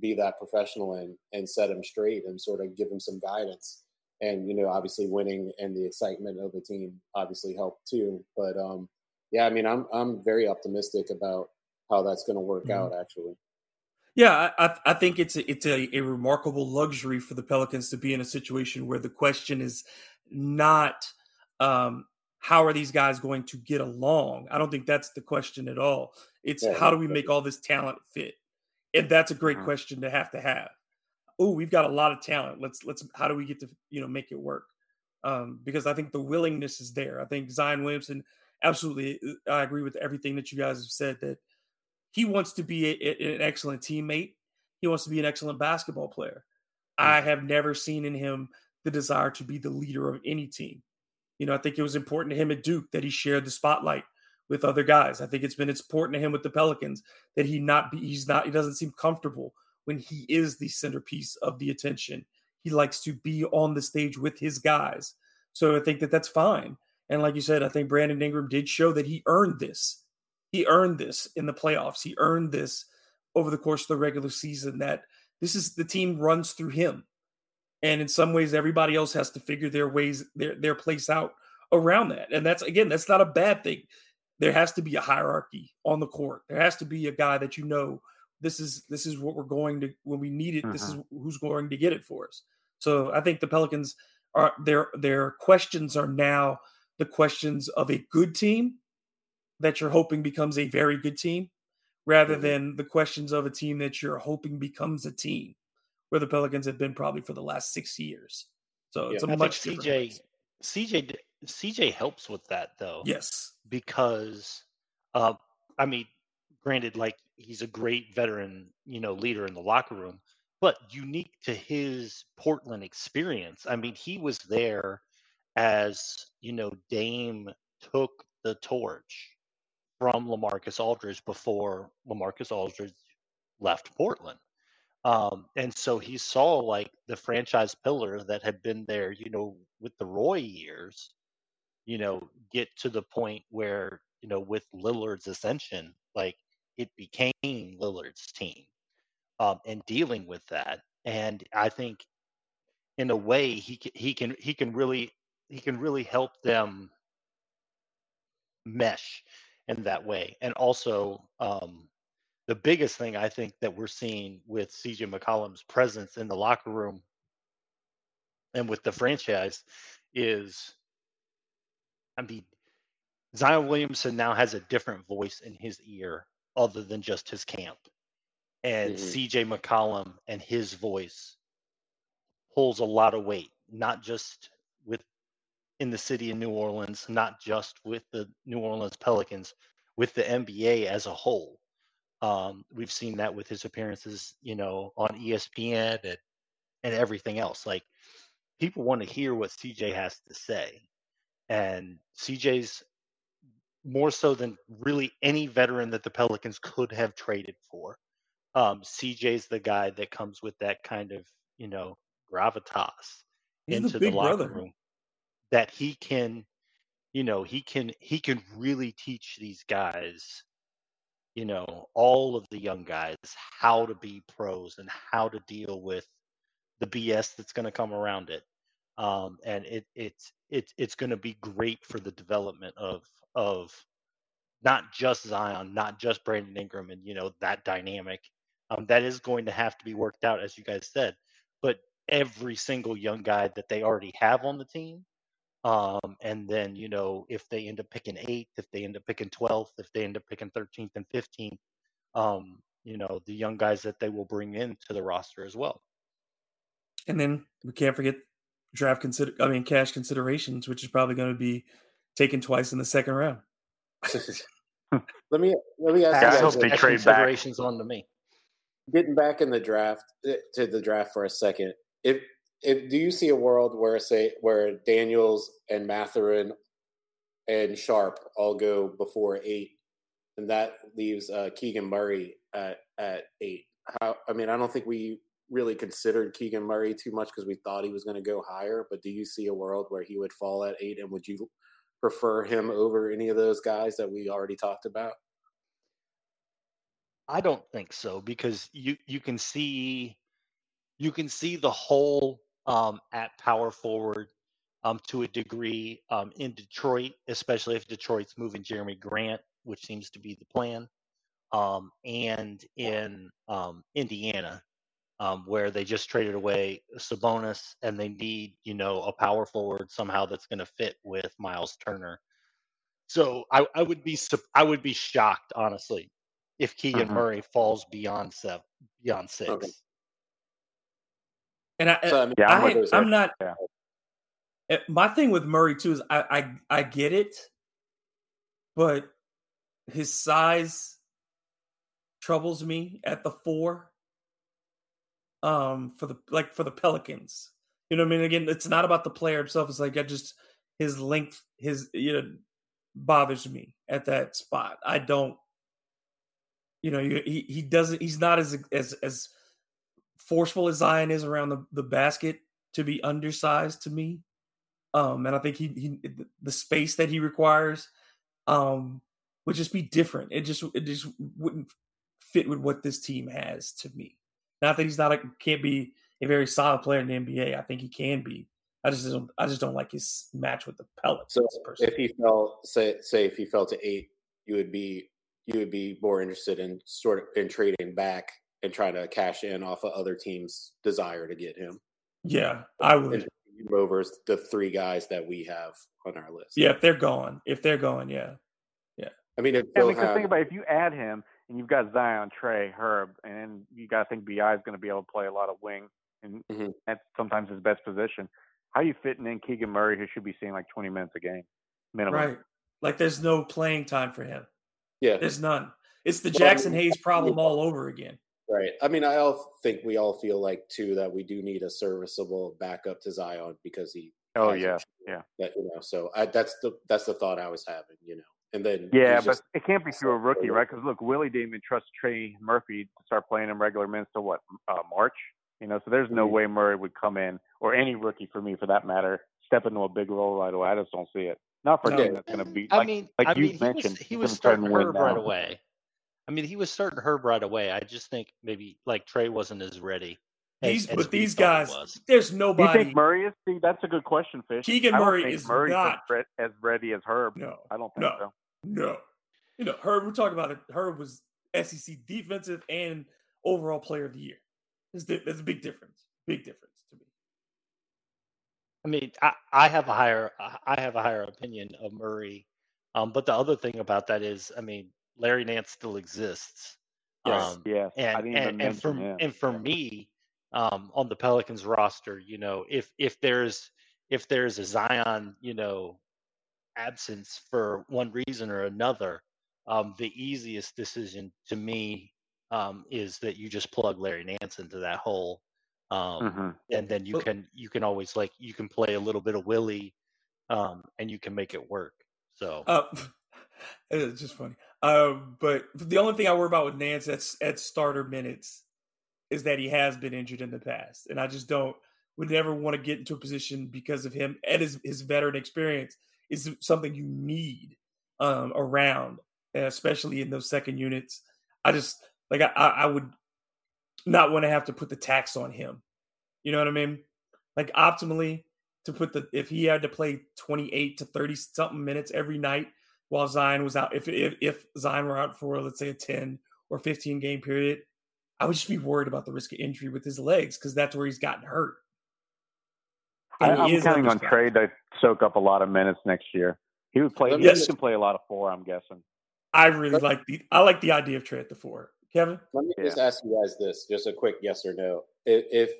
be that professional and and set him straight and sort of give him some guidance. And you know, obviously, winning and the excitement of the team obviously helped too. But um, yeah, I mean, I'm I'm very optimistic about how that's going to work mm-hmm. out. Actually. Yeah, I, I think it's a, it's a, a remarkable luxury for the Pelicans to be in a situation where the question is not um, how are these guys going to get along. I don't think that's the question at all. It's yeah, how do we make all this talent fit, and that's a great mm-hmm. question to have to have. Oh, we've got a lot of talent. Let's let's how do we get to you know make it work? Um, because I think the willingness is there. I think Zion Williamson absolutely. Uh, I agree with everything that you guys have said that he wants to be a, a, an excellent teammate. He wants to be an excellent basketball player. Hmm. I have never seen in him the desire to be the leader of any team. You know, I think it was important to him at Duke that he shared the spotlight with other guys. I think it's been important to him with the Pelicans that he not be he's not he doesn't seem comfortable when he is the centerpiece of the attention. He likes to be on the stage with his guys. So I think that that's fine. And like you said, I think Brandon Ingram did show that he earned this. He earned this in the playoffs. He earned this over the course of the regular season that this is the team runs through him. And in some ways everybody else has to figure their ways their their place out around that. And that's again, that's not a bad thing. There has to be a hierarchy on the court. There has to be a guy that you know this is this is what we're going to when we need it. This is mm-hmm. who's going to get it for us. So I think the Pelicans are their their questions are now the questions of a good team that you're hoping becomes a very good team rather mm-hmm. than the questions of a team that you're hoping becomes a team where the Pelicans have been probably for the last six years. So it's yeah, a I much CJ CJ CJ helps with that though. Yes, because uh, I mean, granted, like he's a great veteran, you know, leader in the locker room, but unique to his Portland experience. I mean, he was there as you know Dame took the torch from LaMarcus Aldridge before LaMarcus Aldridge left Portland. Um, and so he saw like the franchise pillar that had been there, you know, with the Roy years, you know, get to the point where, you know, with Lillard's ascension, like it became Lillard's team um, and dealing with that. And I think in a way he can, he can, he can really, he can really help them mesh in that way. And also, um, the biggest thing I think that we're seeing with CJ McCollum's presence in the locker room and with the franchise is, I mean, Zion Williamson now has a different voice in his ear other than just his camp. And mm-hmm. CJ McCollum and his voice holds a lot of weight, not just in the city of New Orleans, not just with the New Orleans Pelicans, with the NBA as a whole. Um, we've seen that with his appearances, you know, on ESPN and and everything else. Like people want to hear what CJ has to say, and CJ's more so than really any veteran that the Pelicans could have traded for. Um, CJ's the guy that comes with that kind of you know gravitas He's into the, the locker brother. room that he can you know he can he can really teach these guys you know all of the young guys how to be pros and how to deal with the BS that's going to come around it. Um, and it it's it's it's going to be great for the development of of not just Zion, not just Brandon Ingram, and you know that dynamic. Um, that is going to have to be worked out, as you guys said. But every single young guy that they already have on the team um, and then, you know, if they end up picking eighth, if they end up picking 12th, if they end up picking 13th and 15th, um, you know, the young guys that they will bring into the roster as well. And then we can't forget draft consider I mean cash considerations, which is probably going to be taken twice in the second round. *laughs* let me let me ask you guys, they trade considerations back. on to me. Getting back in the draft eh, to the draft for a second. If if do you see a world where say where Daniels and Mathurin and Sharpe all go before eight, and that leaves uh, Keegan Murray at at eight? How I mean, I don't think we really considered Keegan Murray too much because we thought he was going to go higher. But do you see a world where he would fall at eight, and would you prefer him over any of those guys that we already talked about? I don't think so because you you can see you can see the whole um, at power forward um, to a degree um, in Detroit, especially if Detroit's moving Jerami Grant, which seems to be the plan, um, and in um, Indiana, um, where they just traded away Sabonis and they need, you know, a power forward somehow that's going to fit with Myles Turner. So I, I, would be I would be shocked, honestly, if Keegan mm-hmm. Murray falls beyond seven, beyond six. Okay. And I, so, I mean, yeah, I'm, I, am not. Yeah. Eh, my thing with Murray too is I, I I get it, but his size troubles me at the four. Um, for the like for the Pelicans, you know, what I mean, again, it's not about the player himself. It's like I just his length, his you know, bothers me at that spot. I don't, you know, he he doesn't. He's not as as as forceful as Zion is around the, the basket to be undersized to me. Um, and I think he, he the space that he requires um would just be different. It just it just wouldn't fit with what this team has to me. Not that he's not a can't be a very solid player in the NBA. I think he can be. I just don't I just don't like his match with the Pelicans. So if he fell say say if he fell to eight, you would be you would be more interested in sort of in trading back and trying to cash in off of other teams' desire to get him. Yeah, I would. Over the three guys that we have on our list. Yeah, if they're gone, if they're gone, yeah, yeah. I mean, if yeah, because have, think about it, if you add him and you've got Zion, Trey, Herb, and you got to think Bi is going to be able to play a lot of wing, and mm-hmm. that's sometimes his best position. How are you fitting in Keegan Murray, who should be seeing like 20 minutes a game minimum? Right. Like there's no playing time for him. Yeah. There's none. It's the Jaxson Hayes problem all over again. Right. I mean, I all think we all feel like too that we do need a serviceable backup to Zion because he. Oh yeah, yeah. That you know, so I, that's the that's the thought I was having, you know, and then yeah, but just, it can't be through a rookie, right? Because look, Willie didn't even trust Trey Murphy to start playing him regular minutes to what uh, March, you know. So there's no mm-hmm. way Murray would come in, or any rookie for me for that matter, step into a big role right away. I just don't see it. Not for no. a team that's going to be. I like, mean, like I you mean, mentioned, he was, he was starting Herb right away. I mean, he was starting Herb right away. I just think maybe like Trey wasn't as ready. These, as, but these guys, there's nobody. Do you think Murray is? See, that's a good question, Fish. Keegan Murray is Murray's not as ready as Herb. No, I don't think no, so. No, you know, Herb. We're talking about it. Herb was SEC defensive and overall player of the year. There's, a big difference. Big difference to me. I mean, I, I have a higher I have a higher opinion of Murray, um, but the other thing about that is, I mean, Larry Nance still exists. Yes, um, yes. And and, and for him. and for me, um, on the Pelicans roster, you know, if if there's if there's a Zion, you know, absence for one reason or another, um, the easiest decision to me um, is that you just plug Larry Nance into that hole, um, mm-hmm. and then you can you can always like you can play a little bit of Willie, um, and you can make it work. So uh, *laughs* it's just funny. Um, but the only thing I worry about with Nance at, at starter minutes is that he has been injured in the past, and I just don't would never want to get into a position because of him and his his veteran experience is something you need um, around, especially in those second units. I just like I, I would not want to have to put the tax on him. You know what I mean? Like optimally to put the if he had to play 28 to 30 something minutes every night while Zion was out. If if, if Zion were out for let's say a ten or fifteen game period, I would just be worried about the risk of injury with his legs because that's where he's gotten hurt. I, am counting on Trey to soak up a lot of minutes next year. He would play. Yes. He can play a lot of four. I'm guessing. I really like the. I like the idea of Trey at the four. Kevin, let me yeah. just ask you guys this: just a quick yes or no. If, if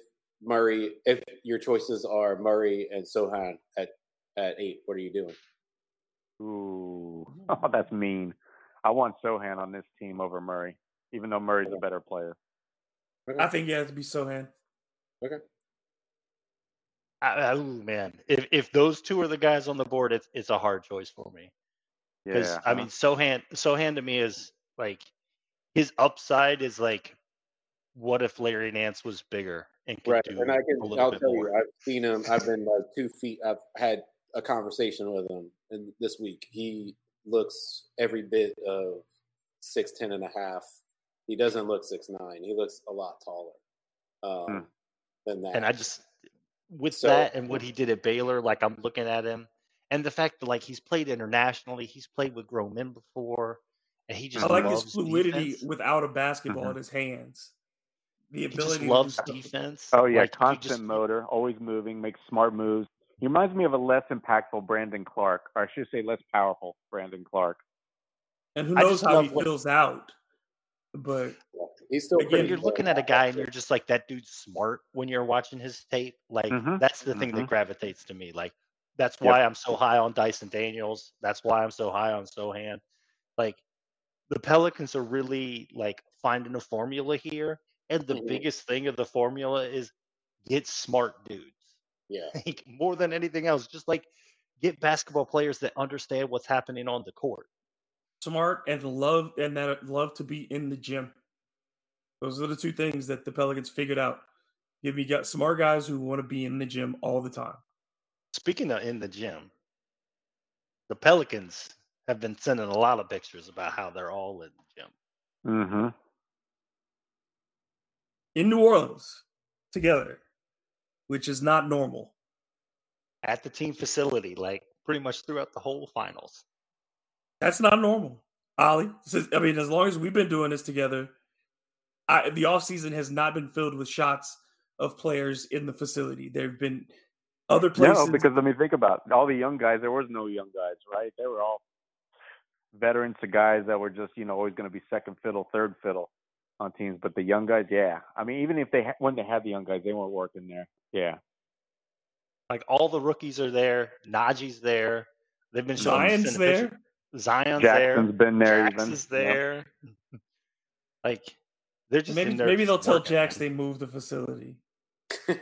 Murray, if your choices are Murray and Sochan at at eight, what are you doing? Ooh, oh, *laughs* that's mean. I want Sochan on this team over Murray, even though Murray's a better player. I think he has to be Sochan. Okay. oh man, if if those two are the guys on the board, it's it's a hard choice for me. Because yeah, I mean, Sochan Sochan to me is like his upside is like, what if Larry Nance was bigger and could right? Do and I can I'll tell more. you, I've seen him. I've been like two feet. I've had a conversation with him in this week. He looks every bit of six ten and a half. He doesn't look six nine. He looks a lot taller um, hmm. than that. And I just with so, that and what he did at Baylor, like I'm looking at him, and the fact that like he's played internationally, he's played with grown men before, and he just I like his fluidity defense. without a basketball mm-hmm. in his hands. The ability he just loves to defense. Oh yeah, like, constant just, motor, always moving, makes smart moves. He reminds me of a less impactful Brandon Clarke, or I should say less powerful Brandon Clarke. And who knows how he what, feels out. But he's still again, you're looking at a guy and you're just like that dude's smart when you're watching his tape. Like mm-hmm. that's the thing mm-hmm. that gravitates to me. Like that's why yep. I'm so high on Dyson Daniels. That's why I'm so high on Sochan. Like the Pelicans are really like finding a formula here. And the Mhm. biggest thing of the formula is get smart dudes. Yeah. *laughs* Like, more than anything else, just like get basketball players that understand what's happening on the court. Smart and love and that love to be in the gym. Those are the two things that the Pelicans figured out. Give me got smart guys who want to be in the gym all the time. Speaking of in the gym, the Pelicans have been sending a lot of pictures about how they're all in the gym. Mm-hmm. In New Orleans together, which is not normal. at the team facility, like pretty much throughout the whole finals. That's not normal. Oleh. Since- I mean, as long as we've been doing this together, I, the offseason has not been filled with shots of players in the facility. There have been other places. No, because let me think about it. all the young guys. There was no young guys, right? They were all veterans to guys that were just you know always going to be second fiddle, third fiddle on teams. But the young guys, yeah. I mean, even if they ha- when they had the young guys, they weren't working there. Yeah. Like all the rookies are there. Najee's there. They've been showing Zion's sending pictures- there. Zion's Jaxson's there. Jaxson's been there Jax even. is Yeah. there. *laughs* like they're just Maybe in maybe they'll tell Jax they moved the facility. *laughs*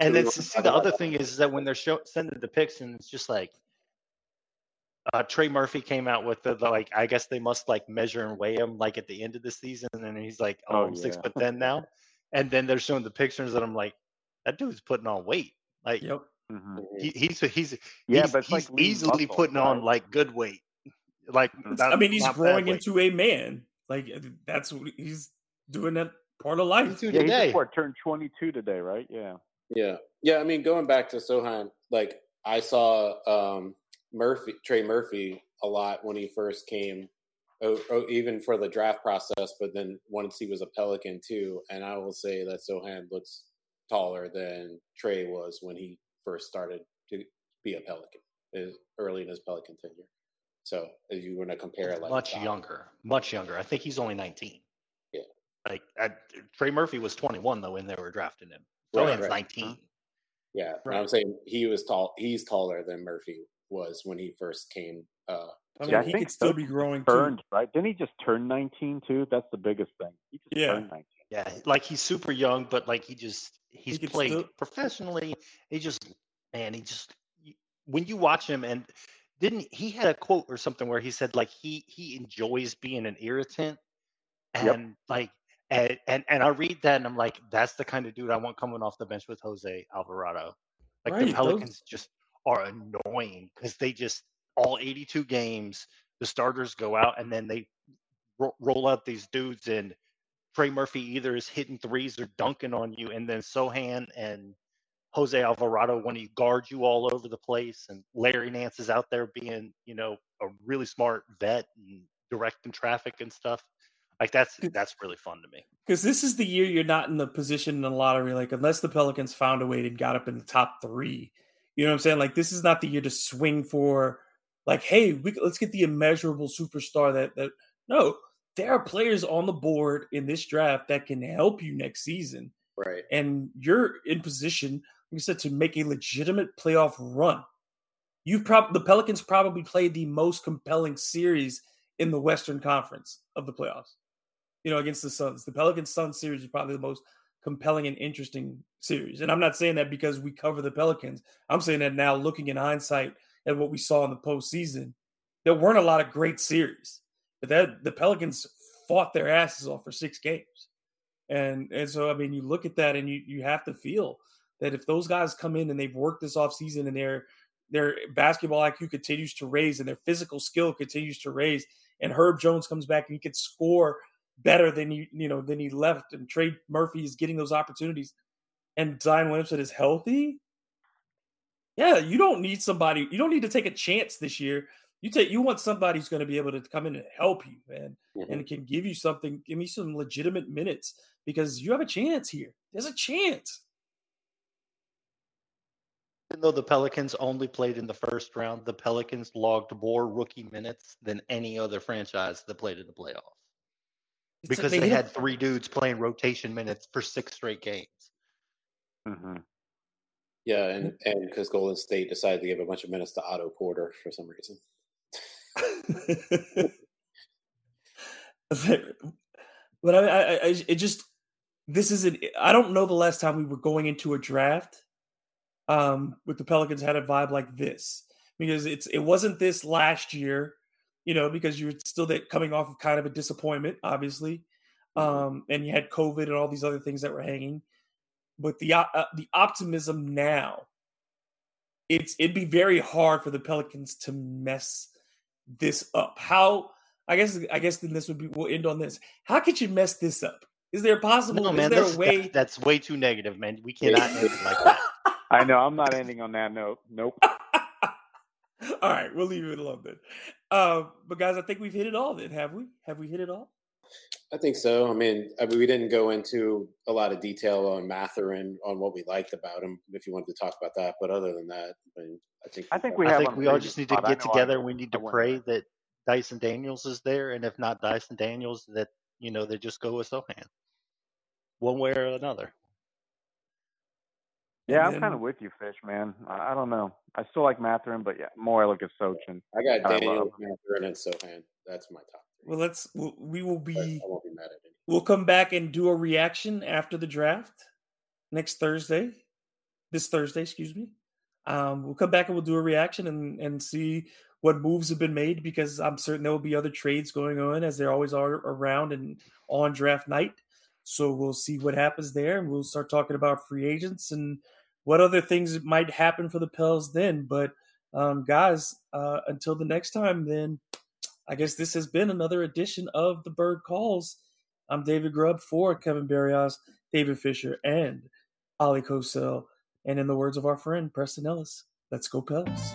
And then see the other that. thing is that when they're show, sending the pics and it's just like uh, Trey Murphy came out with the, the, like I guess they must like measure and weigh him like at the end of the season and then he's like oh, Oh, I'm six yeah. foot ten now *laughs* and then they're showing the pictures and I'm like that dude's putting on weight like Yep. hmm he, he's he's Yeah, he's, but it's he's like easily muscle, putting on like good weight like Mhm. not- I mean, he's growing into a man. Like that's what he's doing that part of life. doing Yeah, he today. just what, turned 22 today, right? Yeah. Yeah, yeah. I mean, going back to Sochan, like I saw um, Murphy, Trey Murphy, a lot when he first came, oh, oh, even for the draft process. But then once he was a Pelican too, and I will say that Sochan looks taller than Trey was when he first started to be a Pelican, early in his Pelican tenure. So if you were to compare it, like much that. younger, much younger. I think he's only 19. Yeah. Like I, Trey Murphy was 21 though when they were drafting him. Right, Sochan's right. 19. Yeah, Right. I'm saying he was tall. He's taller than Murphy was when he first came. Uh, I mean, Yeah, I he think could still be growing Turned, too. right? Didn't he just turn 19 too? That's the biggest thing. He just Yeah. turned 19. Yeah, like he's super young, but like he just he's could played still- professionally. He just man, he just when you watch him and didn't he had a quote or something where he said like he he enjoys being an irritant and Yep. like and, and and I read that and I'm like that's the kind of dude I want coming off the bench with Jose Alvarado. Like Right, the those- Pelicans just are annoying because they just all 82 games the starters go out and then they ro- roll out these dudes and Trey Murphy either is hitting threes or dunking on you, and then Sochan and Jose Alvarado when he guards you all over the place, and Larry Nance is out there being, you know, a really smart vet and directing traffic and stuff. Like that's that's really fun to me. Because this is the year you're not in the position in the lottery, like unless the Pelicans found a way and got up in the top three. You know what I'm saying? Like this is not the year to swing for, like, hey, we, let's get the immeasurable superstar. That that no, there are players on the board in this draft that can help you next season, right. and you're in position, like I said, to make a legitimate playoff run. You prob the Pelicans probably played the most compelling series in the Western Conference of the playoffs you know, against the Suns. The Pelicans Suns series is probably the most compelling and interesting series. And I'm not saying that because we cover the Pelicans. I'm saying that now looking in hindsight at what we saw in the postseason, there weren't a lot of great series. But that the Pelicans fought their asses off for six games. And and so I mean you look at that and you you have to feel that if those guys come in and they've worked this offseason and their their basketball IQ continues to raise and their physical skill continues to raise and Herb Jones comes back and he can score better than you you know than he left and Trey Murphy is getting those opportunities and Zion Williamson is healthy. Yeah, you don't need somebody. You don't need to take a chance this year. You take you want somebody who's going to be able to come in and help you, man, Mhm. and can give you something. Give me some legitimate minutes because you have a chance here. There's a chance. Even though the Pelicans only played in the first round, the Pelicans logged more rookie minutes than any other franchise that played in the playoffs because they hit had three dudes playing rotation minutes for six straight games. hmm Yeah, and and because Golden State decided to give a bunch of minutes to Otto Porter for some reason. *laughs* But I, I, I it just this isn't. I don't know the last time we were going into a draft um, with the Pelicans had a vibe like this because it's it wasn't this last year, you know, because you were still that coming off of kind of a disappointment, obviously, mm-hmm. um, and you had COVID and all these other things that were hanging. But the uh, the optimism now, it's it'd be very hard for the Pelicans to mess this up. How I guess I guess then this would be we'll end on this. How could you mess this up? Is there possible? No, man, is there that's, a way? That's, that's way too negative, man. We cannot end it like that. *laughs* I know. I'm not ending on that note. Nope. *laughs* all right, we'll leave it alone then. Uh, but guys, I think we've hit it all. Then have we? Have we hit it all? I think so. I mean, I mean, we didn't go into a lot of detail on Mathurin on what we liked about him. If you wanted to talk about that, but other than that, I, mean, I think I think we. I think we all just need to get together. I, we need to pray that Dyson Daniels is there, and if not Dyson Daniels, that you know they just go with Sochan, one way or another. Yeah, I'm kind of with you, Fish, man. I, I, don't know. I still like Mathurin, but yeah, more I look at Sochan. I got Daniel, Mathurin, and Sochan. That's my top. Three. Well, let's. We'll, we will be. I won't be mad at it. We'll come back and do a reaction after the draft next Thursday. This Thursday, excuse me. Um, we'll come back and we'll do a reaction and and see what moves have been made because I'm certain there will be other trades going on as there always are around and on draft night. So we'll see what happens there, and we'll start talking about free agents and what other things might happen for the Pels then. But um, guys, uh, until the next time, then I guess this has been another edition of the Bird Calls. I'm David Grubb for Kevin Barrios, David Fisher, and Oleh Kosel. And in the words of our friend Preston Ellis, let's go Pels.